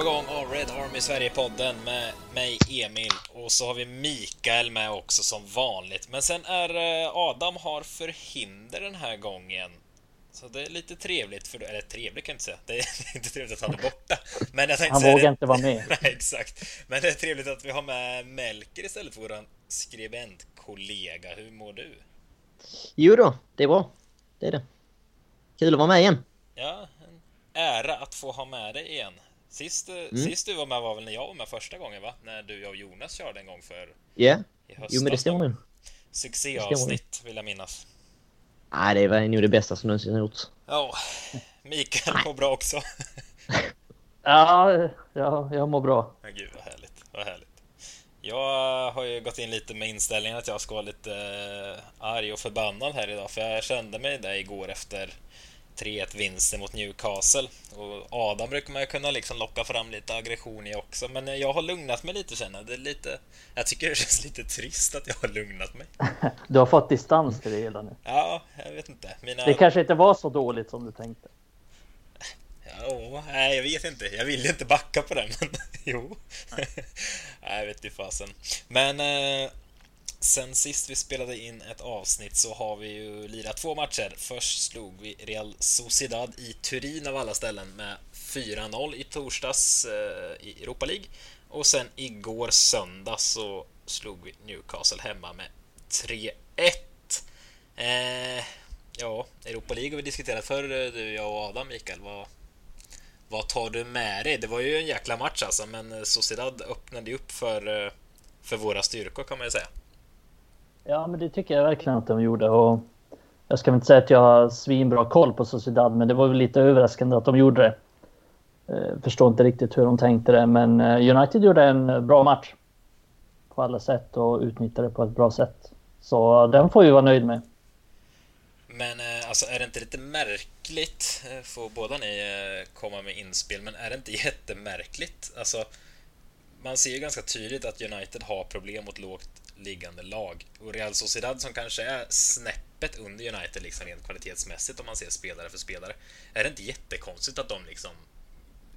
på gång av Red Army Sverige-podden med mig Emil och så har vi Mikael med också som vanligt. Men sen är eh, Adam har förhinder den här gången. Så det är lite trevligt, för, eller trevligt kan jag inte säga. Det är inte trevligt att han är borta. Men jag han vågar det, inte vara med. Nej, exakt. Men det är trevligt att vi har med Melker istället för vår skribentkollega. Hur mår du? Jo då, det är bra. Det är det. Kul att vara med igen. Ja, en ära att få ha med dig igen. Sist, eh, mm. sist du var med var väl när jag var med första gången va? När du och Jonas körde en gång för... Ja, yeah. jo men det stämmer. Succéavsnitt vill jag minnas. Nej, det var nog det bästa som någonsin gjorts. Ja, Mikael mår bra också. ja, ja, jag mår bra. Men gud vad härligt, vad härligt. Jag har ju gått in lite med inställningen att jag ska vara lite eh, arg och förbannad här idag, för jag kände mig det igår efter 3-1 vinsten mot Newcastle. Och Adam brukar man ju kunna liksom locka fram lite aggression i också, men jag har lugnat mig lite känner det är lite... Jag tycker det känns lite trist att jag har lugnat mig. Du har fått distans till det hela nu. Ja, jag vet inte. Mina... Det kanske inte var så dåligt som du tänkte. Ja, nej, jag vet inte. Jag vill inte backa på den, men jo. nej, jag vet inte fasen. Men eh, Sen sist vi spelade in ett avsnitt så har vi ju lirat två matcher. Först slog vi Real Sociedad i Turin av alla ställen med 4-0 i torsdags eh, i Europa League. Och sen igår söndag så slog vi Newcastle hemma med 3-1. Eh, ja, Europa League har vi diskuterat förr, eh, du, jag och Adam, Mikael. Vad, vad tar du med dig? Det var ju en jäkla match alltså, men eh, Sociedad öppnade ju upp för, eh, för våra styrkor kan man ju säga. Ja, men det tycker jag verkligen att de gjorde. Och jag ska inte säga att jag har svinbra koll på Sociedad, men det var väl lite överraskande att de gjorde det. Jag förstår inte riktigt hur de tänkte det, men eh, United gjorde en bra match på alla sätt och utnyttjade det på ett bra sätt. Så den får vi vara nöjd med. Men eh, alltså är det inte lite märkligt, får båda ni komma med inspel, men är det inte jättemärkligt? Alltså, man ser ju ganska tydligt att United har problem mot lågt liggande lag. Och Real Sociedad som kanske är snäppet under United liksom rent kvalitetsmässigt om man ser spelare för spelare. Är det inte jättekonstigt att de liksom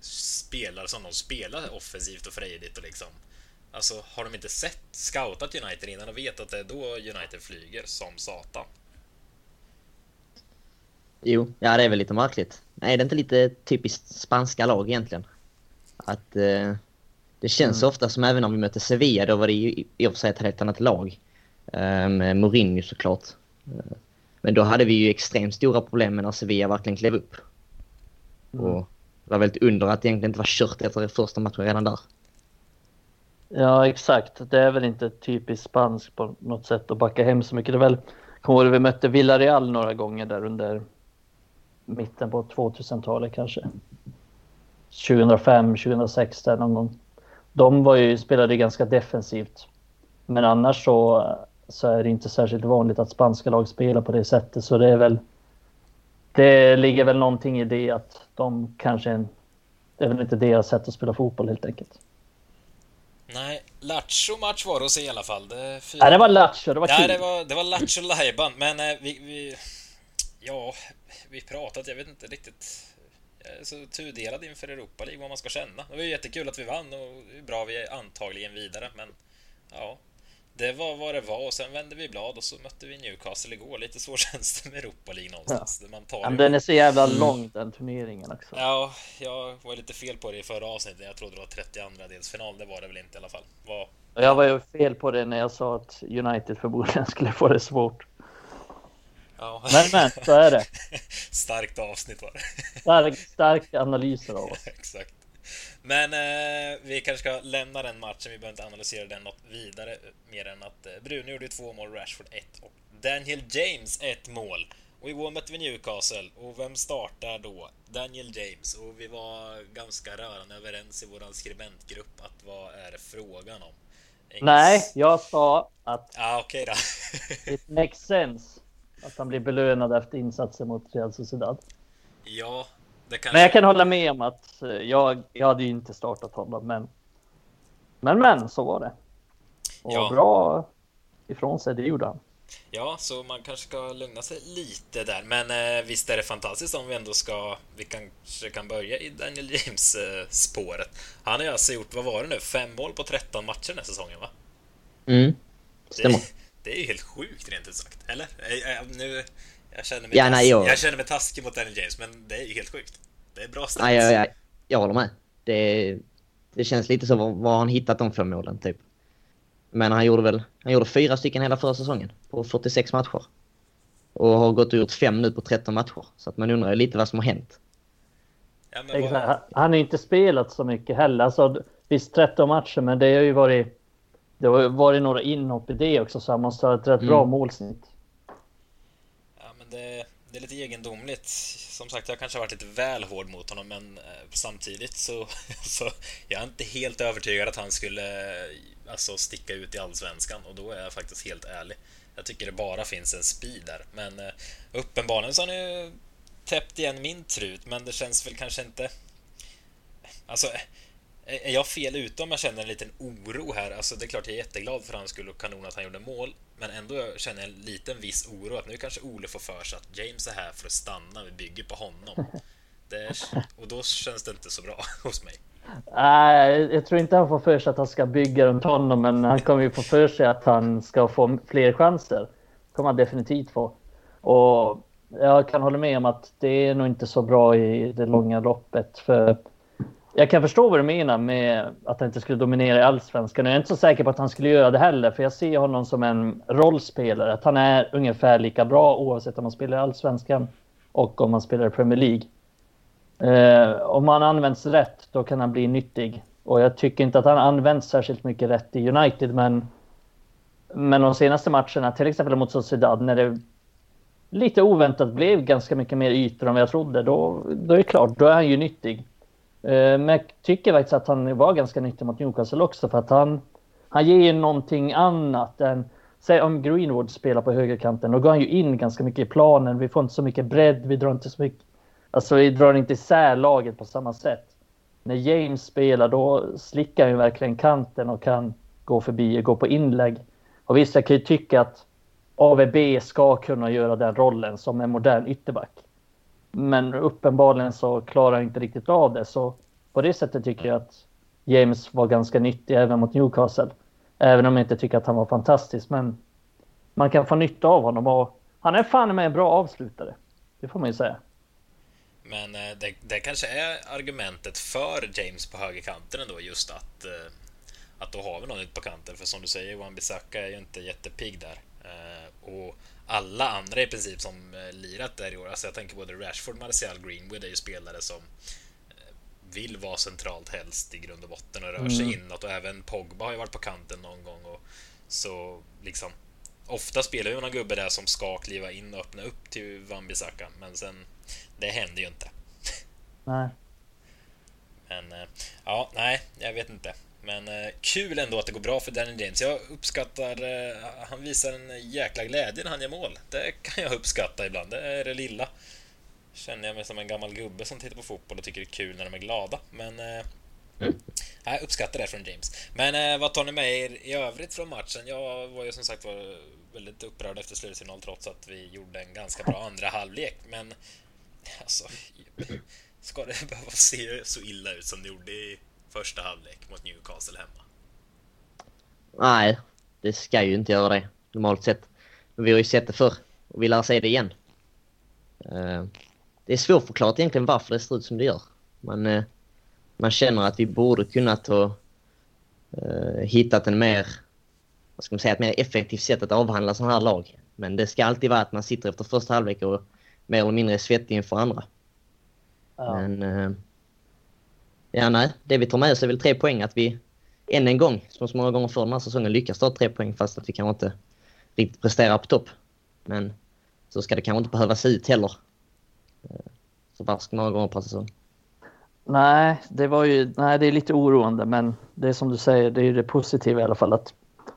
spelar som de spelar offensivt och frejdigt och liksom Alltså, har de inte sett, scoutat United innan och vet att det är då United flyger som satan? Jo, ja det är väl lite märkligt. Nej, det är inte lite typiskt spanska lag egentligen? Att eh, det känns mm. ofta som även om vi mötte Sevilla, då var det ju i och för sig ett helt annat lag. Med Mourinho såklart. Eh, men då hade vi ju extremt stora problem när Sevilla verkligen klev upp. Mm. Och det var väldigt under att det egentligen inte var kört efter första matchen redan där. Ja, exakt. Det är väl inte typiskt spanskt på något sätt att backa hem så mycket. Det är väl, kommer vi mötte Villarreal några gånger där under mitten på 2000-talet kanske. 2005, 2006 där någon gång de var ju, spelade ganska defensivt. Men annars så, så är det inte särskilt vanligt att spanska lag spelar på det sättet. Så det är väl... Det ligger väl någonting i det att de kanske... Det är väl inte deras sätt att spela fotboll helt enkelt. Nej, Lattjo-match var det att se i alla fall. Det, fyra... Nej, det var Lattjo, det var kul. Nej, det var, det var Lattjo Lajban, men eh, vi, vi... Ja, vi pratat, jag vet inte riktigt så tudelad inför Europa League vad man ska känna. Det var ju jättekul att vi vann och hur bra vi är antagligen vidare, men ja, det var vad det var och sen vände vi blad och så mötte vi Newcastle igår. Lite så känns det med Europa League någonstans. Ja. Man tar ja, den är så jävla mm. lång den turneringen också. Ja, jag var lite fel på det i förra avsnittet. Jag trodde det var 32 delsfinal. Det var det väl inte i alla fall. Var... Jag var ju fel på det när jag sa att United förmodligen skulle få det svårt. Ja. Men men, så är det. Starkt avsnitt var det. Stark, starka analyser av oss. Exakt. Men eh, vi kanske ska lämna den matchen. Vi behöver inte analysera den något vidare mer än att eh, Bruno gjorde två mål, Rashford ett och Daniel James ett mål. Och igår mötte vi Newcastle och vem startar då? Daniel James och vi var ganska rörande överens i vår skribentgrupp att vad är frågan om? Engelsk... Nej, jag sa att... Ja, okej okay då. it makes sense. Att han blir belönad efter insatser mot Real Sociedad. Ja, det kanske... Men jag kan hålla med om att eh, jag, jag hade ju inte startat honom, men... Men men, så var det. Och ja. bra ifrån sig, det gjorde han. Ja, så man kanske ska lugna sig lite där. Men eh, visst är det fantastiskt om vi ändå ska... Vi kanske kan börja i Daniel James-spåret. Han har ju alltså gjort, vad var det nu, fem mål på 13 matcher den här säsongen, va? Mm, stämmer. Det, det är ju helt sjukt rent ut sagt. Eller? Jag, nu, jag, känner mig Ja, nej, jag- jag känner mig taskig mot Daniel James, men det är ju helt sjukt. Det är bra stats. Nej, jag, jag, jag håller med. Det, det känns lite så, var, var har han hittat de fem målen typ? Men han gjorde väl, han gjorde fyra stycken hela förra säsongen på 46 matcher. Och har gått och gjort fem nu på 13 matcher. Så att man undrar ju lite vad som har hänt. Ja, men vad. Han har ju inte spelat så mycket heller. Alltså, visst 13 matcher, men det har ju varit... Det har ju varit några inhopp i det också, så han måste ha ett rätt bra Mm. målsnitt. ja, men det, det är lite egendomligt. Som sagt, jag kanske har varit lite väl hård mot honom, men eh, samtidigt så, så jag är inte helt övertygad att han skulle eh, alltså, sticka ut i Allsvenskan och då är jag faktiskt helt ärlig. Jag tycker det bara finns en speed där, men eh, uppenbarligen så har han ju täppt igen min trut, men det känns väl kanske inte... Alltså, är är jag fel ute om jag känner en liten oro här? Alltså det är klart jag är jätteglad för hans skull och kanon att han gjorde mål. Men ändå känner jag en liten viss oro att nu kanske Ole får för sig att James är här för att stanna, vi bygger på honom. Det, och då känns det inte så bra hos mig. Nej, jag tror inte han får för sig att han ska bygga runt honom, men han kommer ju få för sig att han ska få fler chanser. kommer han definitivt få. Och jag kan hålla med om att det är nog inte så bra i det långa loppet. För jag kan förstå vad du menar med att han inte skulle dominera i allsvenskan. Jag är inte så säker på att han skulle göra det heller, för jag ser honom som en rollspelare. Att han är ungefär lika bra oavsett om han spelar i allsvenskan och om han spelar i Premier League. Eh, om han används rätt, då kan han bli nyttig. Och jag tycker inte att han används särskilt mycket rätt i United, men, men de senaste matcherna, till exempel mot Sociedad, när det lite oväntat blev ganska mycket mer ytor än vad jag trodde, då, då är det klart, då är han ju nyttig. Eh, men jag tycker faktiskt att han var ganska nyttig mot Newcastle också, för att han, han ger ju någonting annat än Säg om Greenwood spelar på högerkanten, då går han ju in ganska mycket i planen. Vi får inte så mycket bredd, vi drar inte så mycket Alltså vi drar inte isär laget på samma sätt. När James spelar då slickar han ju verkligen kanten och kan gå förbi och gå på inlägg. Och visst, jag kan ju tycka att AVB ska kunna göra den rollen som en modern ytterback. Men uppenbarligen så klarar han inte riktigt av det. Så på det sättet tycker jag att James var ganska nyttig även mot Newcastle. Även om jag inte tycker att han var fantastisk. Men man kan få nytta av honom och han är fan med en bra avslutare. Det får man ju säga. Men eh, det, det kanske är argumentet för James på högerkanten ändå, just att, eh, att då har vi någon ute på kanten. För som du säger, Wan-Bissaka är ju inte jättepigg där. Eh, och alla andra i princip som eh, lirat där i år, alltså jag tänker både Rashford, Martial, Greenwood är ju spelare som eh, vill vara centralt helst i grund och botten och rör sig Mm. inåt och även Pogba har ju varit på kanten någon gång och så liksom Ofta spelar ju någon gubbe där som ska kliva in och öppna upp till Wan-Bissaka men sen det händer ju inte. Nej. Men eh, ja, nej, jag vet inte. Men eh, kul ändå att det går bra för Daniel James. Jag uppskattar, eh, han visar en jäkla glädje när han gör mål. Det kan jag uppskatta ibland, det är det lilla. Känner jag mig som en gammal gubbe som tittar på fotboll och tycker det är kul när de är glada. Men eh, jag uppskattar det från James. Men eh, vad tar ni med er i övrigt från matchen? Jag var ju som sagt var väldigt upprörd efter slutsignal trots att vi gjorde en ganska bra andra halvlek. Men alltså, ska det behöva se så illa ut som det gjorde i första halvlek mot Newcastle hemma? Nej, det ska ju inte göra det normalt sett. Men vi har ju sett det förr och vi lär se det igen. Eh, Det är svårförklarat egentligen varför det ser ut som det gör. Man, eh, man känner att vi borde kunnat ha eh, hittat en mer, vad ska man säga, ett mer effektivt sätt att avhandla sådana här lag. Men det ska alltid vara att man sitter efter första halvlek och mer eller mindre är svettig inför andra. Ja. Men... Ja, nej. Det vi tar med oss är väl tre poäng. Att vi än en gång, som så många gånger förr den här säsongen, lyckas ta tre poäng fast att vi kanske inte riktigt presterar på topp. Men så ska det kanske inte behöva se ut heller. Eh, så barsk många gånger per säsong. Nej, det var ju, nej, det är lite oroande, men det är som du säger, det är ju det positiva i alla fall att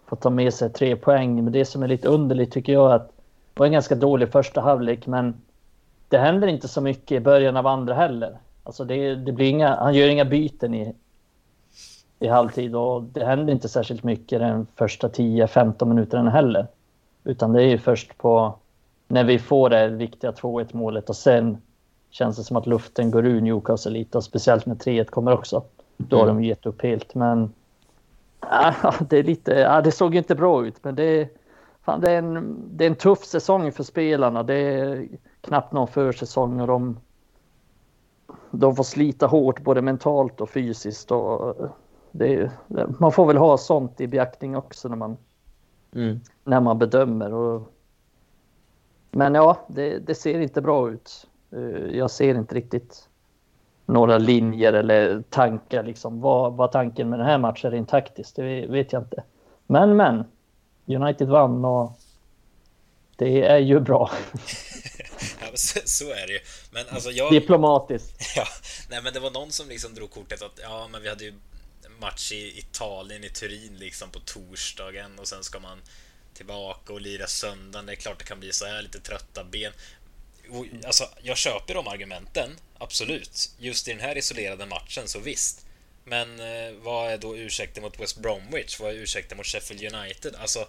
få ta med sig tre poäng. Men det som är lite underligt tycker jag är att det var en ganska dålig första halvlek, men det händer inte så mycket i början av andra heller. Alltså det, det blir inga, han gör inga byten i, i halvtid och det händer inte särskilt mycket den första 10-15 minuterna heller. Utan det är ju först på när vi får det viktiga 2-1 målet och sen känns det som att luften går ur Newcastle lite och speciellt när 3-1 kommer också. Då har de gett upp helt men ja, det är lite, ja, det såg inte bra ut men det, fan, det, är en, det är en tuff säsong för spelarna. Det är knappt någon försäsong och de, de får slita hårt både mentalt och fysiskt. Och det, man får väl ha sånt i beaktning också när man, mm. när man bedömer. Och, men ja, det, det, ser inte bra ut. Eh, jag ser inte riktigt några linjer eller tankar. Liksom. Vad, vad tanken med den här matchen rent taktiskt, det vet jag inte. Men, men. United vann och det är ju bra. så, är det ju. Men alltså jag... Diplomatiskt. Ja, nej men det var någon som liksom drog kortet att ja, men vi hade ju match i Italien, i Turin liksom på torsdagen och sen ska man tillbaka och lira söndagen. Det är klart det kan bli så här lite trötta ben. Alltså, jag köper de argumenten, absolut. Just i den här isolerade matchen, så visst. Men eh, vad är då ursäkten mot West Bromwich? Vad är ursäkten mot Sheffield United? Alltså,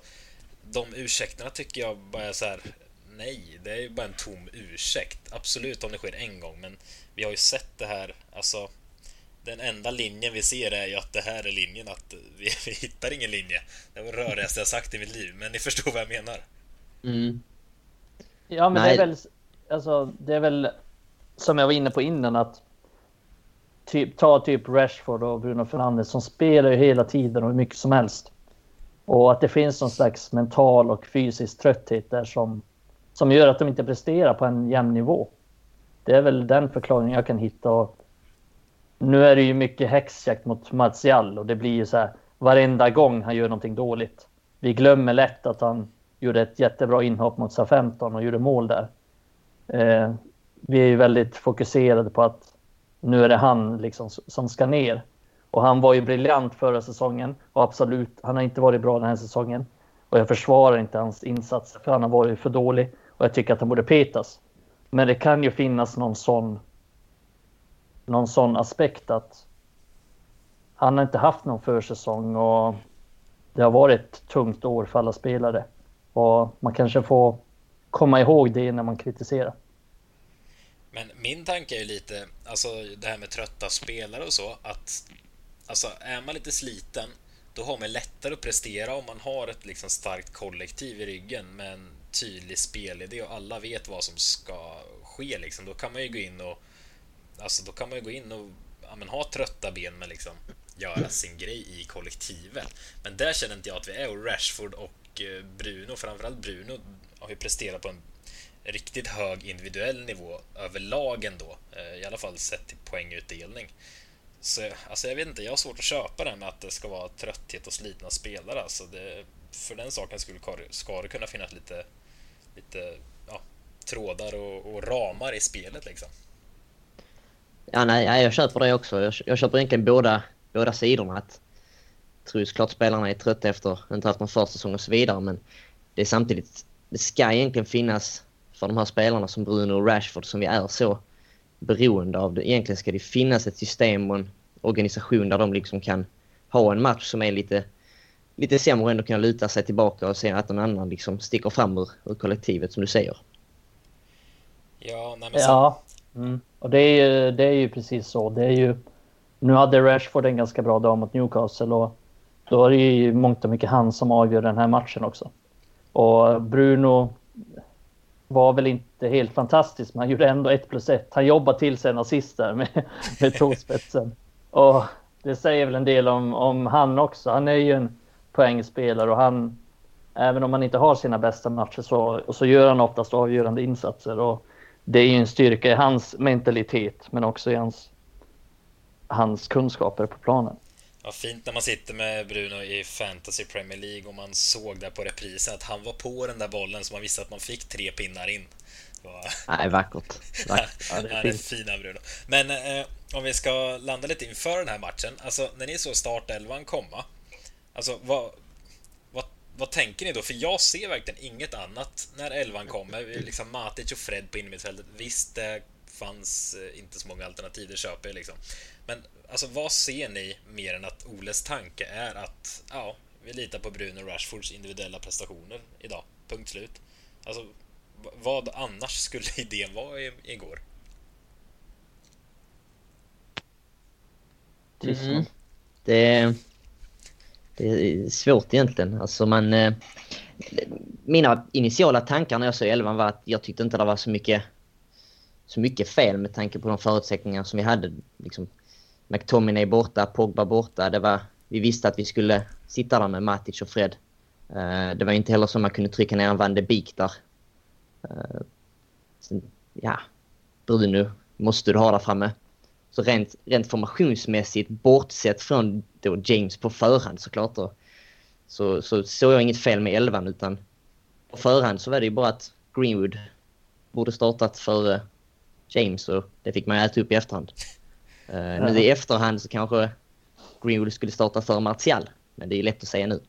de ursäkterna tycker jag bara är så här. Nej, det är bara en tom ursäkt. Absolut om det sker en gång, men vi har ju sett det här. Alltså, den enda linjen vi ser är ju att det här är linjen, att vi, vi hittar ingen linje. Det var det rörigaste jag sagt i mitt liv, men ni förstår vad jag menar. Mm. Ja, men Nej. det är väl, alltså, det är väl som jag var inne på innan att typ, ta typ Rashford och Bruno Fernandes som spelar ju hela tiden och hur mycket som helst. Och att det finns någon slags mental och fysisk trötthet där som, som gör att de inte presterar på en jämn nivå. Det är väl den förklaringen jag kan hitta. Och nu är det ju mycket häxjakt mot Martial och det blir ju så här varenda gång han gör någonting dåligt. Vi glömmer lätt att han gjorde ett jättebra inhopp mot SA-15 och gjorde mål där. Eh, vi är ju väldigt fokuserade på att nu är det han liksom som ska ner. Och han var ju briljant förra säsongen och absolut, han har inte varit bra den här säsongen. Och jag försvarar inte hans insatser för han har varit för dålig och jag tycker att han borde petas. Men det kan ju finnas någon sån någon sån aspekt att han har inte haft någon försäsong och det har varit ett tungt år för alla spelare. Och man kanske får komma ihåg det när man kritiserar. Men min tanke är lite, alltså det här med trötta spelare och så, att alltså är man lite sliten, då har man lättare att prestera om man har ett liksom starkt kollektiv i ryggen Men tydlig spelidé och alla vet vad som ska ske liksom. Då kan man ju gå in och alltså då kan man ju gå in och ja, men, ha trötta ben men liksom göra sin grej i kollektivet. Men där känner inte jag att vi är och Rashford och eh, Bruno, framförallt Bruno har ju presterat på en riktigt hög individuell nivå överlag ändå. Eh, I alla fall sett till poängutdelning. Så alltså jag vet inte, jag har svårt att köpa det med att det ska vara trötthet och slitna spelare. Alltså det, för den saken skulle ska det kunna finnas lite, lite ja, trådar och, och, ramar i spelet liksom. Ja, nej, jag köper det också. Jag, jag köper egentligen båda, båda sidorna. Att, jag tror såklart spelarna är trötta efter att inte haft någon försäsong och så vidare, men det är samtidigt, det ska egentligen finnas för de här spelarna som Bruno och Rashford som vi är så beroende av. Det. Egentligen ska det finnas ett system och en organisation där de liksom kan ha en match som är lite, lite sämre och ändå kunna luta sig tillbaka och se att någon annan liksom sticker fram ur, ur kollektivet som du säger. Ja, nej, men så... ja. Mm. och det är, ju, det är ju precis så. Det är ju, nu hade Rashford en ganska bra dag mot Newcastle och då är det ju mångt och mycket han som avgör den här matchen också. Och Bruno var väl inte helt fantastisk, men han gjorde ändå 1 plus 1. Han jobbade till sig en assist där med, med tåspetsen. Och det säger väl en del om, om han också. Han är ju en poängspelare och han, även om han inte har sina bästa matcher så, så gör han oftast avgörande insatser. Och det är ju en styrka i hans mentalitet, men också i hans, hans kunskaper på planen. Ja, fint när man sitter med Bruno i Fantasy Premier League och man såg där på reprisen att han var på den där bollen så man visste att man fick tre pinnar in. Nej, vackert. vackert. Ja, det är, ja, det är fina Bruno. Men eh, om vi ska landa lite inför den här matchen. Alltså, när ni såg startelvan komma, alltså vad, vad, vad tänker ni då? För jag ser verkligen inget annat när elvan kommer. Liksom Matic och Fred på innermittfältet. Visst, det fanns eh, inte så många alternativ, det köper jag liksom. Men alltså, vad ser ni mer än att Oles tanke är att ja, vi litar på Bruno Rashfords individuella prestationer idag? Punkt slut. Alltså, vad annars skulle idén vara igår? Mm. Det, det är svårt egentligen. Alltså man... Eh, mina initiala tankar när jag såg elvan var att jag tyckte inte det var så mycket, så mycket fel med tanke på de förutsättningar som vi hade. Liksom, McTominay borta, Pogba borta. Det var, vi visste att vi skulle sitta där med Matic och Fred. Eh, det var inte heller så man kunde trycka ner en Van de Beek där. Eh, sen, ja, Bruno måste du ha där framme. Så rent, rent formationsmässigt, bortsett från då James på förhand såklart då, så, så såg jag inget fel med elvan utan på förhand så var det ju bara att Greenwood borde startat före James och det fick man äta upp i efterhand. Uh, nu i efterhand så kanske Greenwood skulle starta före Martial, men det är lätt att säga nu.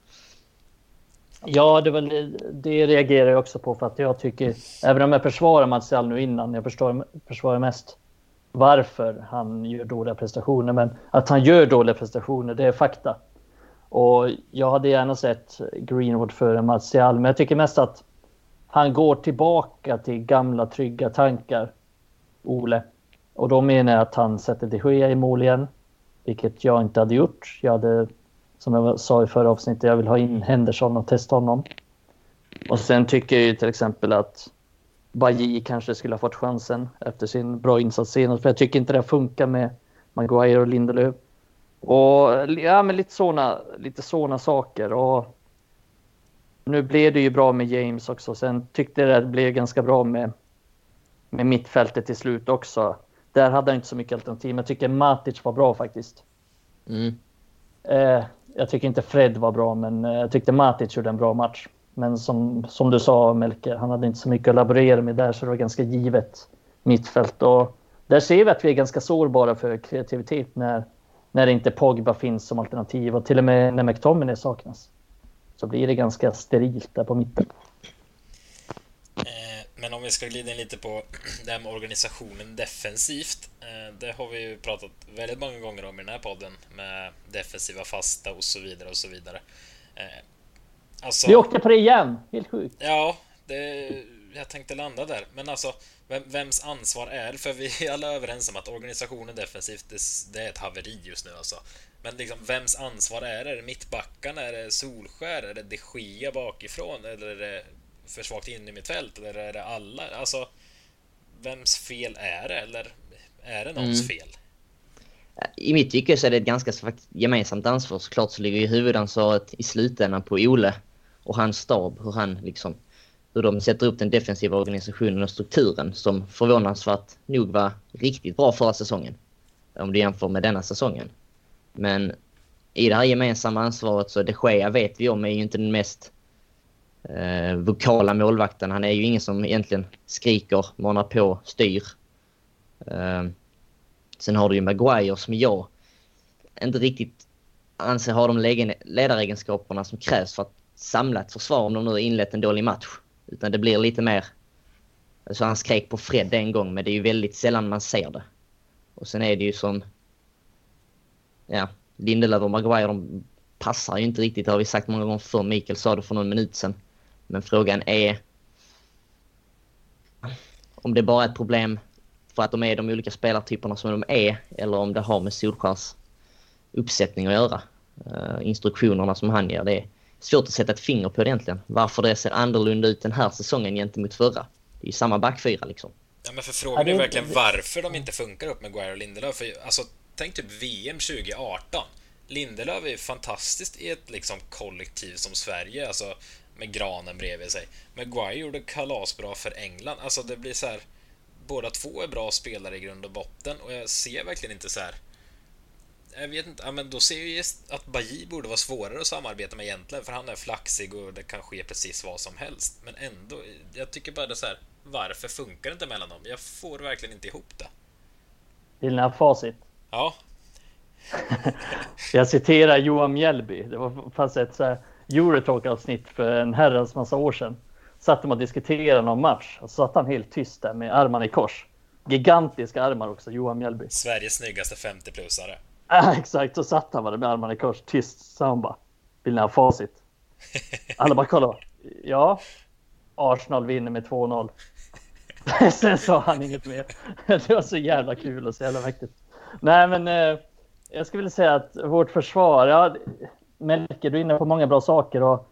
Ja, det, väl, det reagerar jag också på för att jag tycker, även om jag försvarar Martial nu innan, jag försvarar mest varför han gör dåliga prestationer, men att han gör dåliga prestationer, det är fakta. Och jag hade gärna sett Greenwood före Martial, men jag tycker mest att han går tillbaka till gamla trygga tankar, Ole. Och då menar jag att han sätter de Gea i mål igen, vilket jag inte hade gjort. Jag hade, som jag sa i förra avsnittet, jag vill ha in Henderson och testa honom. Och sen tycker jag ju till exempel att Bajy kanske skulle ha fått chansen efter sin bra insats senast. För jag tycker inte det funkar med Maguire och Lindelöf. Och ja, men lite sådana lite såna saker. Och nu blev det ju bra med James också. Sen tyckte jag det blev ganska bra med, med mittfältet till slut också. Där hade han inte så mycket alternativ. Men jag tycker Matic var bra faktiskt. Mm. Eh, jag tycker inte Fred var bra, men eh, jag tyckte Matic gjorde en bra match. Men som, som du sa Melke, han hade inte så mycket att laborera med där så det var ganska givet mittfält. Och där ser vi att vi är ganska sårbara för kreativitet när, när inte Pogba finns som alternativ och till och med när McTominay saknas. Så blir det ganska sterilt där på mitten. Eh, men om vi ska glida in lite på det här med organisationen defensivt. Eh, det har vi ju pratat väldigt många gånger om i den här podden med defensiva fasta och så vidare och så vidare. Eh, Alltså, vi åkte på det igen, helt sjukt. Ja, det, jag tänkte landa där. Men alltså, vem, vems ansvar är det? För vi är alla överens om att organisationen defensivt, det, det är ett haveri just nu alltså. Men liksom, vems ansvar är det? Är det mittbackarna? Är det Solskär? Är det de Gia bakifrån? Eller är det för svagt in i mitt fält? Eller är det alla? Alltså, vems fel är det? Eller är det någons mm. fel? I mitt tycke så är det ett ganska gemensamt ansvar. Såklart så ligger ju huvudansvaret i slutändan på Ole och hans stab, hur han liksom hur de sätter upp den defensiva organisationen och strukturen som förvånansvärt nog var riktigt bra förra säsongen. Om du jämför med denna säsongen. Men i det här gemensamma ansvaret så de Gea vet vi om är ju inte den mest eh, vokala målvakten. Han är ju ingen som egentligen skriker, manar på, styr. Eh, sen har du ju Maguire som jag inte riktigt anser har de ledaregenskaperna som krävs för att samlat försvar om de nu har inlett en dålig match. Utan det blir lite mer... Alltså han skrek på Fred en gång men det är ju väldigt sällan man ser det. Och sen är det ju som... Ja, Lindelöf och Maguire de passar ju inte riktigt. Det har vi sagt många gånger förr. Mikael sa det för någon minut sedan. Men frågan är... Om det bara är ett problem för att de är de olika spelartyperna som de är eller om det har med Solskjärs uppsättning att göra. Uh, instruktionerna som han ger, det är svårt att sätta ett finger på det egentligen. Varför det ser annorlunda ut den här säsongen gentemot förra. Det är ju samma backfyra liksom. Ja, men för frågan är ju verkligen varför de inte funkar upp med Guire och Lindelöf. För, alltså, tänk typ VM 2018. Lindelöf är ju fantastiskt i ett liksom, kollektiv som Sverige, alltså med granen bredvid sig. Maguire gjorde kalasbra för England. Alltså det blir så här. Båda två är bra spelare i grund och botten och jag ser verkligen inte så här jag vet inte, ja, men då ser jag att Baji borde vara svårare att samarbeta med egentligen för han är flaxig och det kan ske precis vad som helst. Men ändå, jag tycker bara det så här, varför funkar det inte mellan dem? Jag får verkligen inte ihop det. Vill ni ha facit? Ja. jag citerar Johan Mjällby. Det var fast ett så här Eurotalk-avsnitt för en herrans massa år sedan. Satt de och diskuterade någon match och så satt han helt tyst där med armarna i kors. Gigantiska armar också, Johan Mjällby. Sveriges snyggaste 50-plussare. Ja, exakt, så satt han med armarna i kors tyst. Så han bara, vill ni ha facit? Alla bara kollade. Ja, Arsenal vinner med 2-0. Sen sa han inget mer. Det var så jävla kul och så jävla mäktigt. Nej, men eh, jag skulle vilja säga att vårt försvar, ja, Melker, du är inne på många bra saker och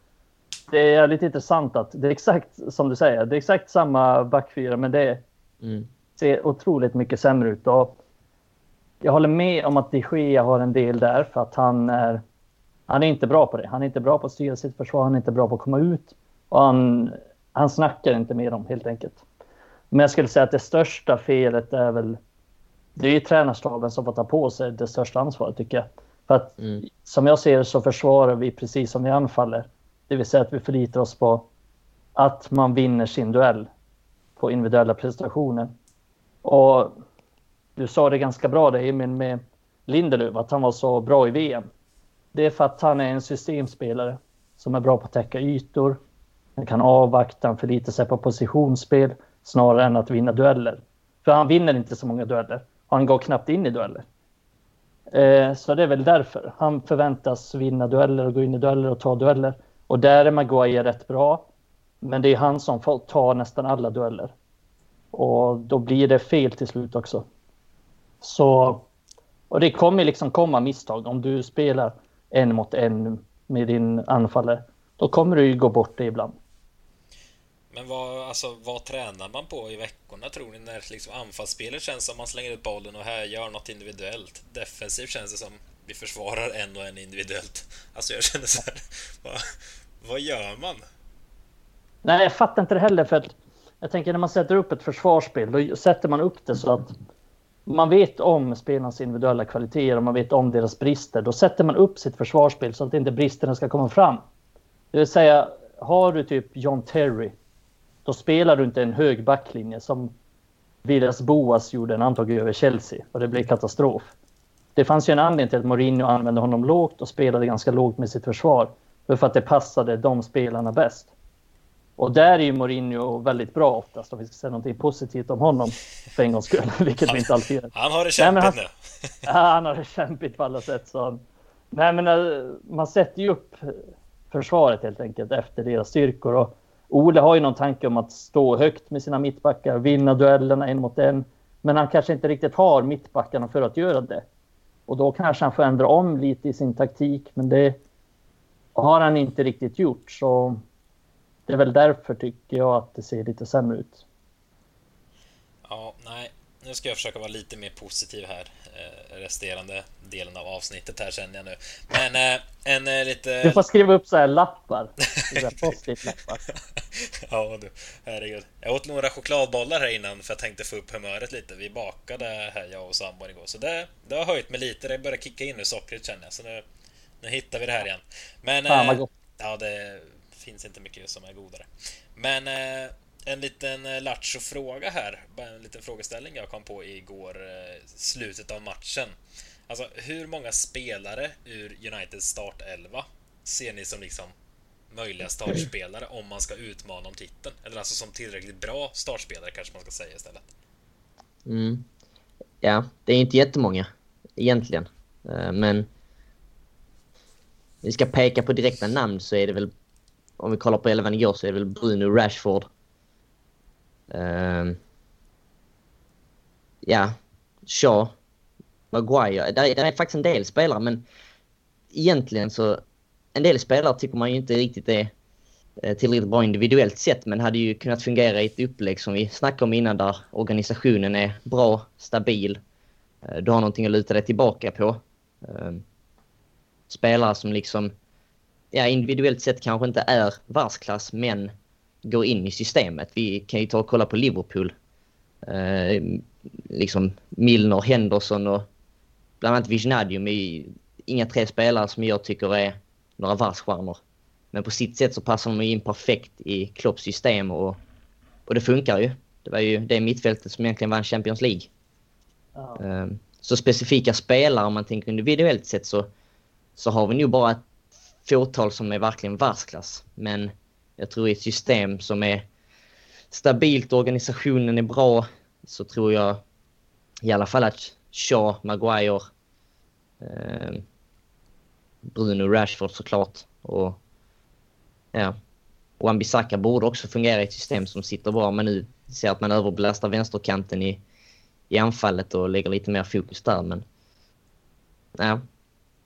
det är lite intressant att det är exakt som du säger, det är exakt samma backfyra, men det mm. ser otroligt mycket sämre ut. Och jag håller med om att de Gea har en del där för att han är, han är inte bra på det. Han är inte bra på att styra sitt försvar, han är inte bra på att komma ut och han, han snackar inte med dem helt enkelt. Men jag skulle säga att det största felet är väl det är ju tränarstaben som får ta på sig det största ansvaret tycker jag. För att mm. som jag ser det så försvarar vi precis som vi anfaller. Det vill säga att vi förlitar oss på att man vinner sin duell på individuella prestationer. Och du sa det ganska bra där Emil med Lindelöf, att han var så bra i VM. Det är för att han är en systemspelare som är bra på att täcka ytor. Han kan avvakta, han förlitar sig på positionsspel snarare än att vinna dueller. För han vinner inte så många dueller. Han går knappt in i dueller. Eh, så det är väl därför. Han förväntas vinna dueller och gå in i dueller och ta dueller. Och där är Maguire rätt bra. Men det är han som får ta nästan alla dueller. Och då blir det fel till slut också. Så, och det kommer liksom komma misstag. Om du spelar en mot en med din anfallare, då kommer du ju gå bort det ibland. Men vad, alltså, vad tränar man på i veckorna tror ni när liksom anfallsspelet känns som man slänger ut bollen och här gör något individuellt? Defensivt känns det som vi försvarar en och en individuellt. Alltså jag känner så här, vad, vad gör man? Nej, jag fattar inte det heller för att jag tänker när man sätter upp ett försvarsspel, då sätter man upp det så att man vet om spelarnas individuella kvaliteter och man vet om deras brister. Då sätter man upp sitt försvarsspel så att inte bristerna ska komma fram. Det vill säga, har du typ John Terry då spelar du inte en hög backlinje som Villas Boas gjorde en tog över Chelsea och det blev katastrof. Det fanns ju en anledning till att Mourinho använde honom lågt och spelade ganska lågt med sitt försvar. För att det passade de spelarna bäst. Och där är ju Mourinho väldigt bra oftast om vi ska säga någonting positivt om honom för en gångs skull, vilket vi inte alltid gör. Han har det kämpigt Nej, han, nu. ja, han har det kämpigt på alla sätt. Så. Nej, men eh, man sätter ju upp försvaret helt enkelt efter deras styrkor. Och Ole har ju någon tanke om att stå högt med sina mittbackar, vinna duellerna en mot en. Men han kanske inte riktigt har mittbackarna för att göra det. Och då kanske han får ändra om lite i sin taktik, men det har han inte riktigt gjort. Så det är väl därför tycker jag att det ser lite sämre ut. Ja, nej, nu ska jag försöka vara lite mer positiv här. Eh, resterande delen av avsnittet här känner jag nu. Men eh, en eh, lite... Du får skriva upp så här lappar. Post-it-lappar. ja du, herregud. Jag åt några chokladbollar här innan för jag tänkte få upp humöret lite. Vi bakade här, jag och sambon igår. Så det, det har höjt mig lite. Det börjar kicka in nu, sockret känner jag. Så nu, nu hittar vi det här igen. Men... Fan vad gott. Ja, det finns inte mycket som är godare. Men eh, en liten eh, Lattjo-fråga här. Bara en liten frågeställning jag kom på igår, eh, slutet av matchen. Alltså, hur många spelare ur Uniteds startelva ser ni som liksom möjliga startspelare om man ska utmana om titeln? Eller alltså som tillräckligt bra startspelare kanske man ska säga istället. Mm. Ja, det är inte jättemånga egentligen. Eh, men vi ska peka på direkta namn så är det väl om vi kollar på elvan igår så är det väl Bruno Rashford Um, ja, Shaw, Maguire. Där, där är faktiskt en del spelare, men egentligen så... En del spelare tycker man ju inte riktigt är eh, tillräckligt bra individuellt sett, men hade ju kunnat fungera i ett upplägg som vi snackade om innan, där organisationen är bra, stabil. Eh, du har någonting att luta dig tillbaka på. Ehm, spelare som liksom, ja, individuellt sett kanske inte är världsklass, men går in i systemet. Vi kan ju ta och kolla på Liverpool. Eh, liksom Milner, Henderson och bland annat Wijnaldum är inga tre spelare som jag tycker är några världsstjärnor. Men på sitt sätt så passar de in perfekt i Klopps system och, och det funkar ju. Det var ju det mittfältet som egentligen vann Champions League. Oh. Så specifika spelare, om man tänker individuellt sett så, så har vi nog bara fåtal som är verkligen världsklass. Men jag tror i ett system som är stabilt, organisationen är bra, så tror jag i alla fall att Shaw, Maguire, eh, Bruno Rashford såklart och ja, Och Ambisaka borde också fungera i ett system som sitter bra, men nu ser att man överbelastar vänsterkanten i, i anfallet och lägger lite mer fokus där. Men, ja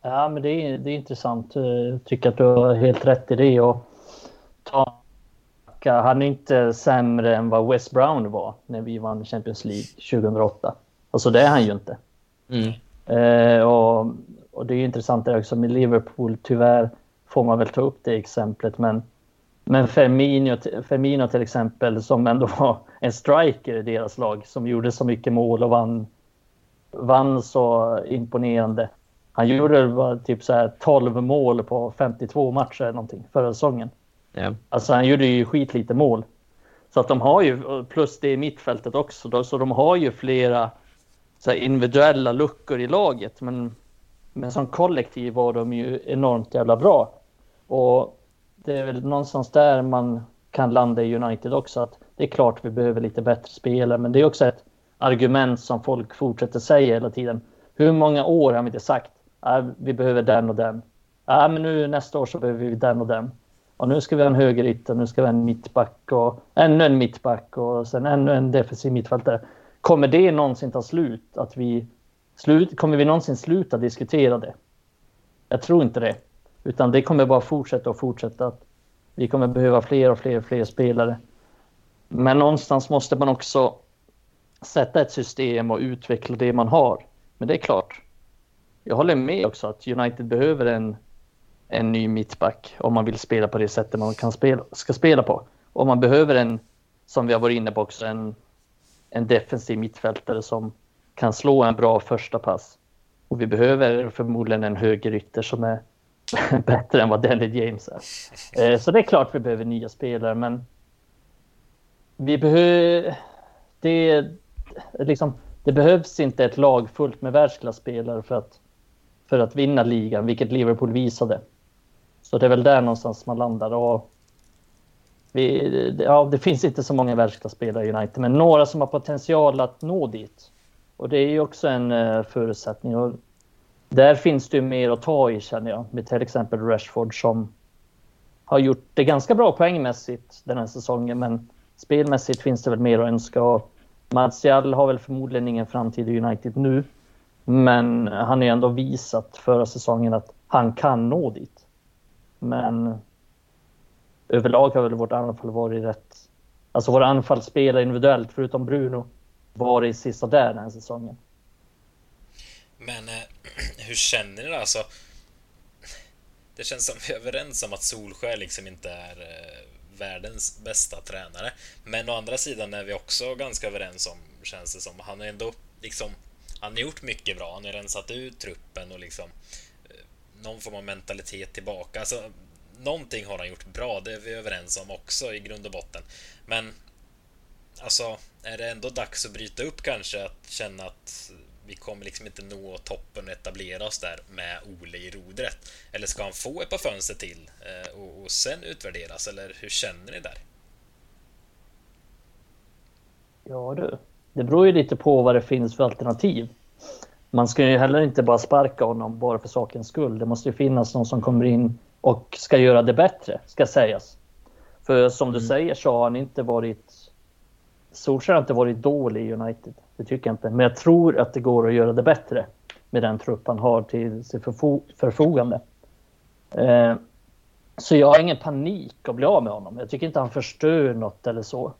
ja, men det är, det är intressant. Jag tycker att du har helt rätt i det. Och ta, han är inte sämre än vad West Brown var när vi vann Champions League 2008. Alltså det är han ju inte. Mm. Eh, och, och det är intressant det också med Liverpool. Tyvärr får man väl ta upp det exemplet, men men Firmino, Firmino till exempel, som ändå var en striker i deras lag, som gjorde så mycket mål och vann, vann så imponerande. Han gjorde typ så här 12 mål på 52 matcher eller någonting förra säsongen. Ja. Alltså han gjorde ju skitlite mål. Så att de har ju, plus det i mittfältet också, då, så de har ju flera så individuella luckor i laget. Men, men som kollektiv var de ju enormt jävla bra. Och det är väl någonstans där man kan landa i United också. Att det är klart vi behöver lite bättre spelare, men det är också ett argument som folk fortsätter säga hela tiden. Hur många år har vi inte sagt vi behöver den och den? Äh, men nu nästa år så behöver vi den och den. Och nu ska vi ha en högerytter, nu ska vi ha en mittback och ännu en mittback och sen ännu en defensiv mittfältare. Kommer det någonsin ta slut? Att vi slut, kommer vi någonsin sluta diskutera det? Jag tror inte det. Utan det kommer bara fortsätta och fortsätta. Att vi kommer behöva fler och fler och fler spelare. Men någonstans måste man också sätta ett system och utveckla det man har. Men det är klart. Jag håller med också att United behöver en, en ny mittback om man vill spela på det sättet man kan spela, ska spela på. Och man behöver en, som vi har varit inne på också, en, en defensiv mittfältare som kan slå en bra första pass. Och vi behöver förmodligen en högerytter som är bättre än vad Danny James är. Eh, så det är klart vi behöver nya spelare, men vi behöver... Det, liksom, det behövs inte ett lag fullt med världsklasspelare för att, för att vinna ligan, vilket Liverpool visade. Så det är väl där någonstans man landar. Och vi, ja, det finns inte så många världsklasspelare i United, men några som har potential att nå dit. Och det är ju också en uh, förutsättning. Och där finns det ju mer att ta i känner jag. Med till exempel Rashford som har gjort det ganska bra poängmässigt den här säsongen. Men spelmässigt finns det väl mer att önska. Och Martial har väl förmodligen ingen framtid i United nu. Men han har ju ändå visat förra säsongen att han kan nå dit. Men överlag har väl vårt anfall varit rätt... Alltså våra anfallsspelare individuellt, förutom Bruno, varit sista där den här säsongen. Men eh, hur känner ni då? Alltså, det känns som vi är överens om att Solskär liksom inte är eh, världens bästa tränare. Men å andra sidan är vi också ganska överens om, känns det som. Han har ändå liksom, han har gjort mycket bra. Han har rensat ut truppen och liksom eh, någon form av mentalitet tillbaka. Alltså, någonting har han gjort bra, det är vi överens om också i grund och botten. Men alltså, är det ändå dags att bryta upp kanske? Att känna att vi kommer liksom inte nå toppen och etablera oss där med Ole i rodret. Eller ska han få ett par fönster till eh, och, och sen utvärderas? Eller hur känner ni där? Ja du, det beror ju lite på vad det finns för alternativ. Man ska ju heller inte bara sparka honom bara för sakens skull. Det måste ju finnas någon som kommer in och ska göra det bättre, ska sägas. För som du mm. säger så har han inte varit... Solskjaer har inte varit dålig i United. Det tycker jag inte. Men jag tror att det går att göra det bättre med den trupp han har till sitt förfo förfogande. Eh, så jag har ingen panik att bli av med honom. Jag tycker inte han förstör något eller så.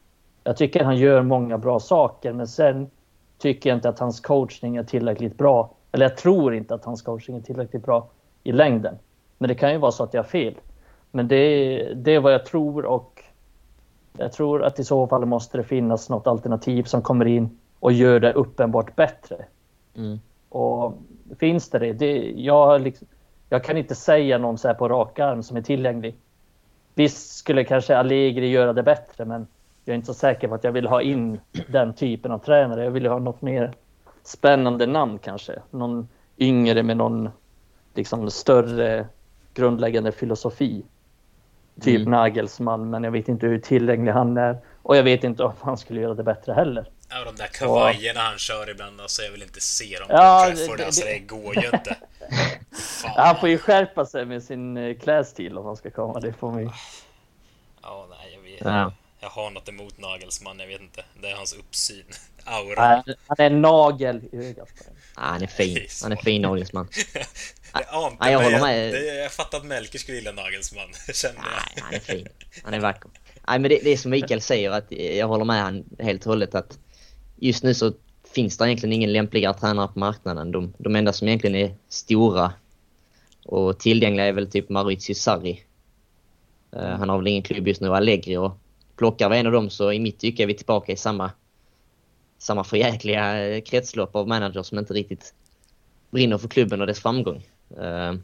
Jag tycker han gör många bra saker, men sen tycker jag inte att hans coachning är tillräckligt bra. Eller jag tror inte att hans coachning är tillräckligt bra i längden. Men det kan ju vara så att jag har fel. Men det, det är vad jag tror och jag tror att i så fall måste det finnas något alternativ som kommer in och gör det uppenbart bättre. Mm. Och finns det det? det jag, liksom, jag kan inte säga någon så här på rak arm som är tillgänglig. Visst skulle kanske Allegri göra det bättre, men jag är inte så säker på att jag vill ha in den typen av tränare. Jag vill ha något mer spännande namn kanske. Någon yngre med någon liksom större grundläggande filosofi. Typ mm. Nagelsmann, men jag vet inte hur tillgänglig han är. Och jag vet inte om han skulle göra det bättre heller. Ja, de där kavajerna han kör ibland, alltså jag vill inte se dem ja, på Trafford, det, alltså det går ju inte. han får ju skärpa sig med sin eh, klädstil om han ska komma, det får vi. Ja, nej, jag vet Ja. Jag har något emot Nagelsmann, jag vet inte. Det är hans uppsyn. Aura. Han är en nagel i ögat. Ja, han är fin. Är. Han är fin. Det ante Nej, jag håller att- med. Det, jag fattade att Melker skulle gilla Nagelsmann, kände Nej, jag. han är fin. Han är vacker. Nej, men det, det är som Mikael säger, att jag håller med han helt och hållet att just nu så finns det egentligen ingen lämpligare tränare på marknaden. De, de enda som egentligen är stora och tillgängliga är väl typ Maurizio Sarri. Eh, han har väl ingen klubb just nu, Allegri. Och plockar vi en av dem så i mitt tycke är vi tillbaka i samma, samma förjäkliga eh, kretslopp av managers som inte riktigt brinner för klubben och dess framgång. Eh,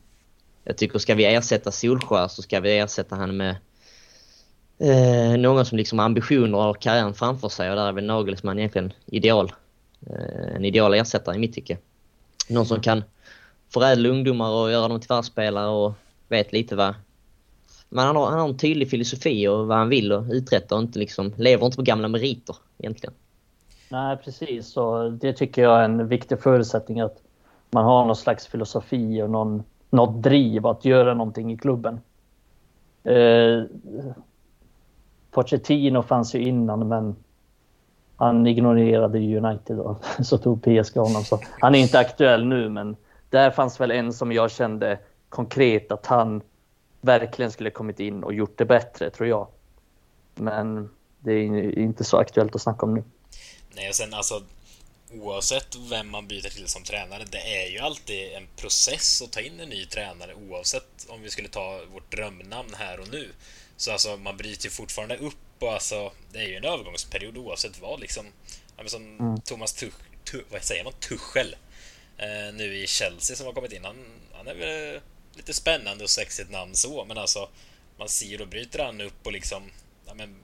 jag tycker ska vi ersätta Solskär så ska vi ersätta han med eh, någon som liksom har ambitioner och karriären framför sig och där är väl Nagelsmann egentligen ideal. Eh, en ideal ersättare i mitt tycke. Någon som kan förädla ungdomar och göra dem till världsspelare och vet lite vad... Men han har, han har en tydlig filosofi och vad han vill och uträtta och inte liksom, lever inte på gamla meriter egentligen. Nej, precis. Och det tycker jag är en viktig förutsättning att man har någon slags filosofi och någon, något driv att göra någonting i klubben. Eh, Pochettino fanns ju innan, men han ignorerade United och så tog PSG honom. Så han är inte aktuell nu, men där fanns väl en som jag kände konkret att han verkligen skulle kommit in och gjort det bättre, tror jag. Men det är inte så aktuellt att snacka om nu. Nej, och sen alltså oavsett vem man byter till som tränare, det är ju alltid en process att ta in en ny tränare oavsett om vi skulle ta vårt drömnamn här och nu. Så alltså, man bryter ju fortfarande upp och alltså, det är ju en övergångsperiod oavsett vad liksom. Ja, men som Thomas Tuch, Tuch, vad säger man, Tuchel eh, nu i Chelsea som har kommit in. Han, han är väl lite spännande och sexigt namn så, men alltså man ser och bryter han upp och liksom ja, men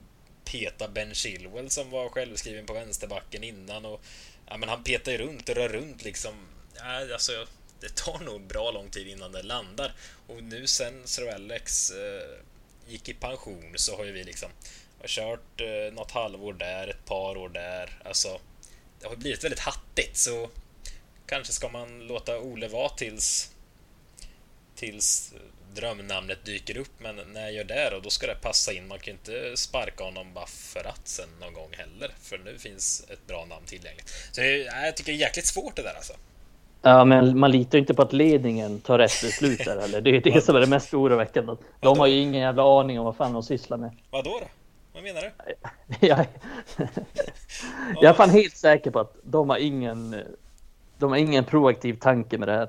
peta Ben Chilwell som var självskriven på vänsterbacken innan och ja, men han petar ju runt och rör runt liksom. Ja, alltså, det tar nog bra lång tid innan det landar och nu sen Sir Alex eh, gick i pension så har ju vi liksom har kört eh, något halvår där, ett par år där. Alltså, det har blivit väldigt hattigt så kanske ska man låta Ole vara tills tills drömnamnet dyker upp, men när jag gör det då, då ska det passa in. Man kan inte sparka honom bara för att sen någon gång heller, för nu finns ett bra namn tillgängligt. Så det jag tycker det är jäkligt svårt det där alltså. Ja, men man litar ju inte på att ledningen tar rätt beslut där heller. Det är det som är det mest oroväckande. De har ju ingen jävla aning om vad fan de sysslar med. Vad då? då? Vad menar du? Jag jag är fan helt säker på att de har ingen, de har ingen proaktiv tanke med det här.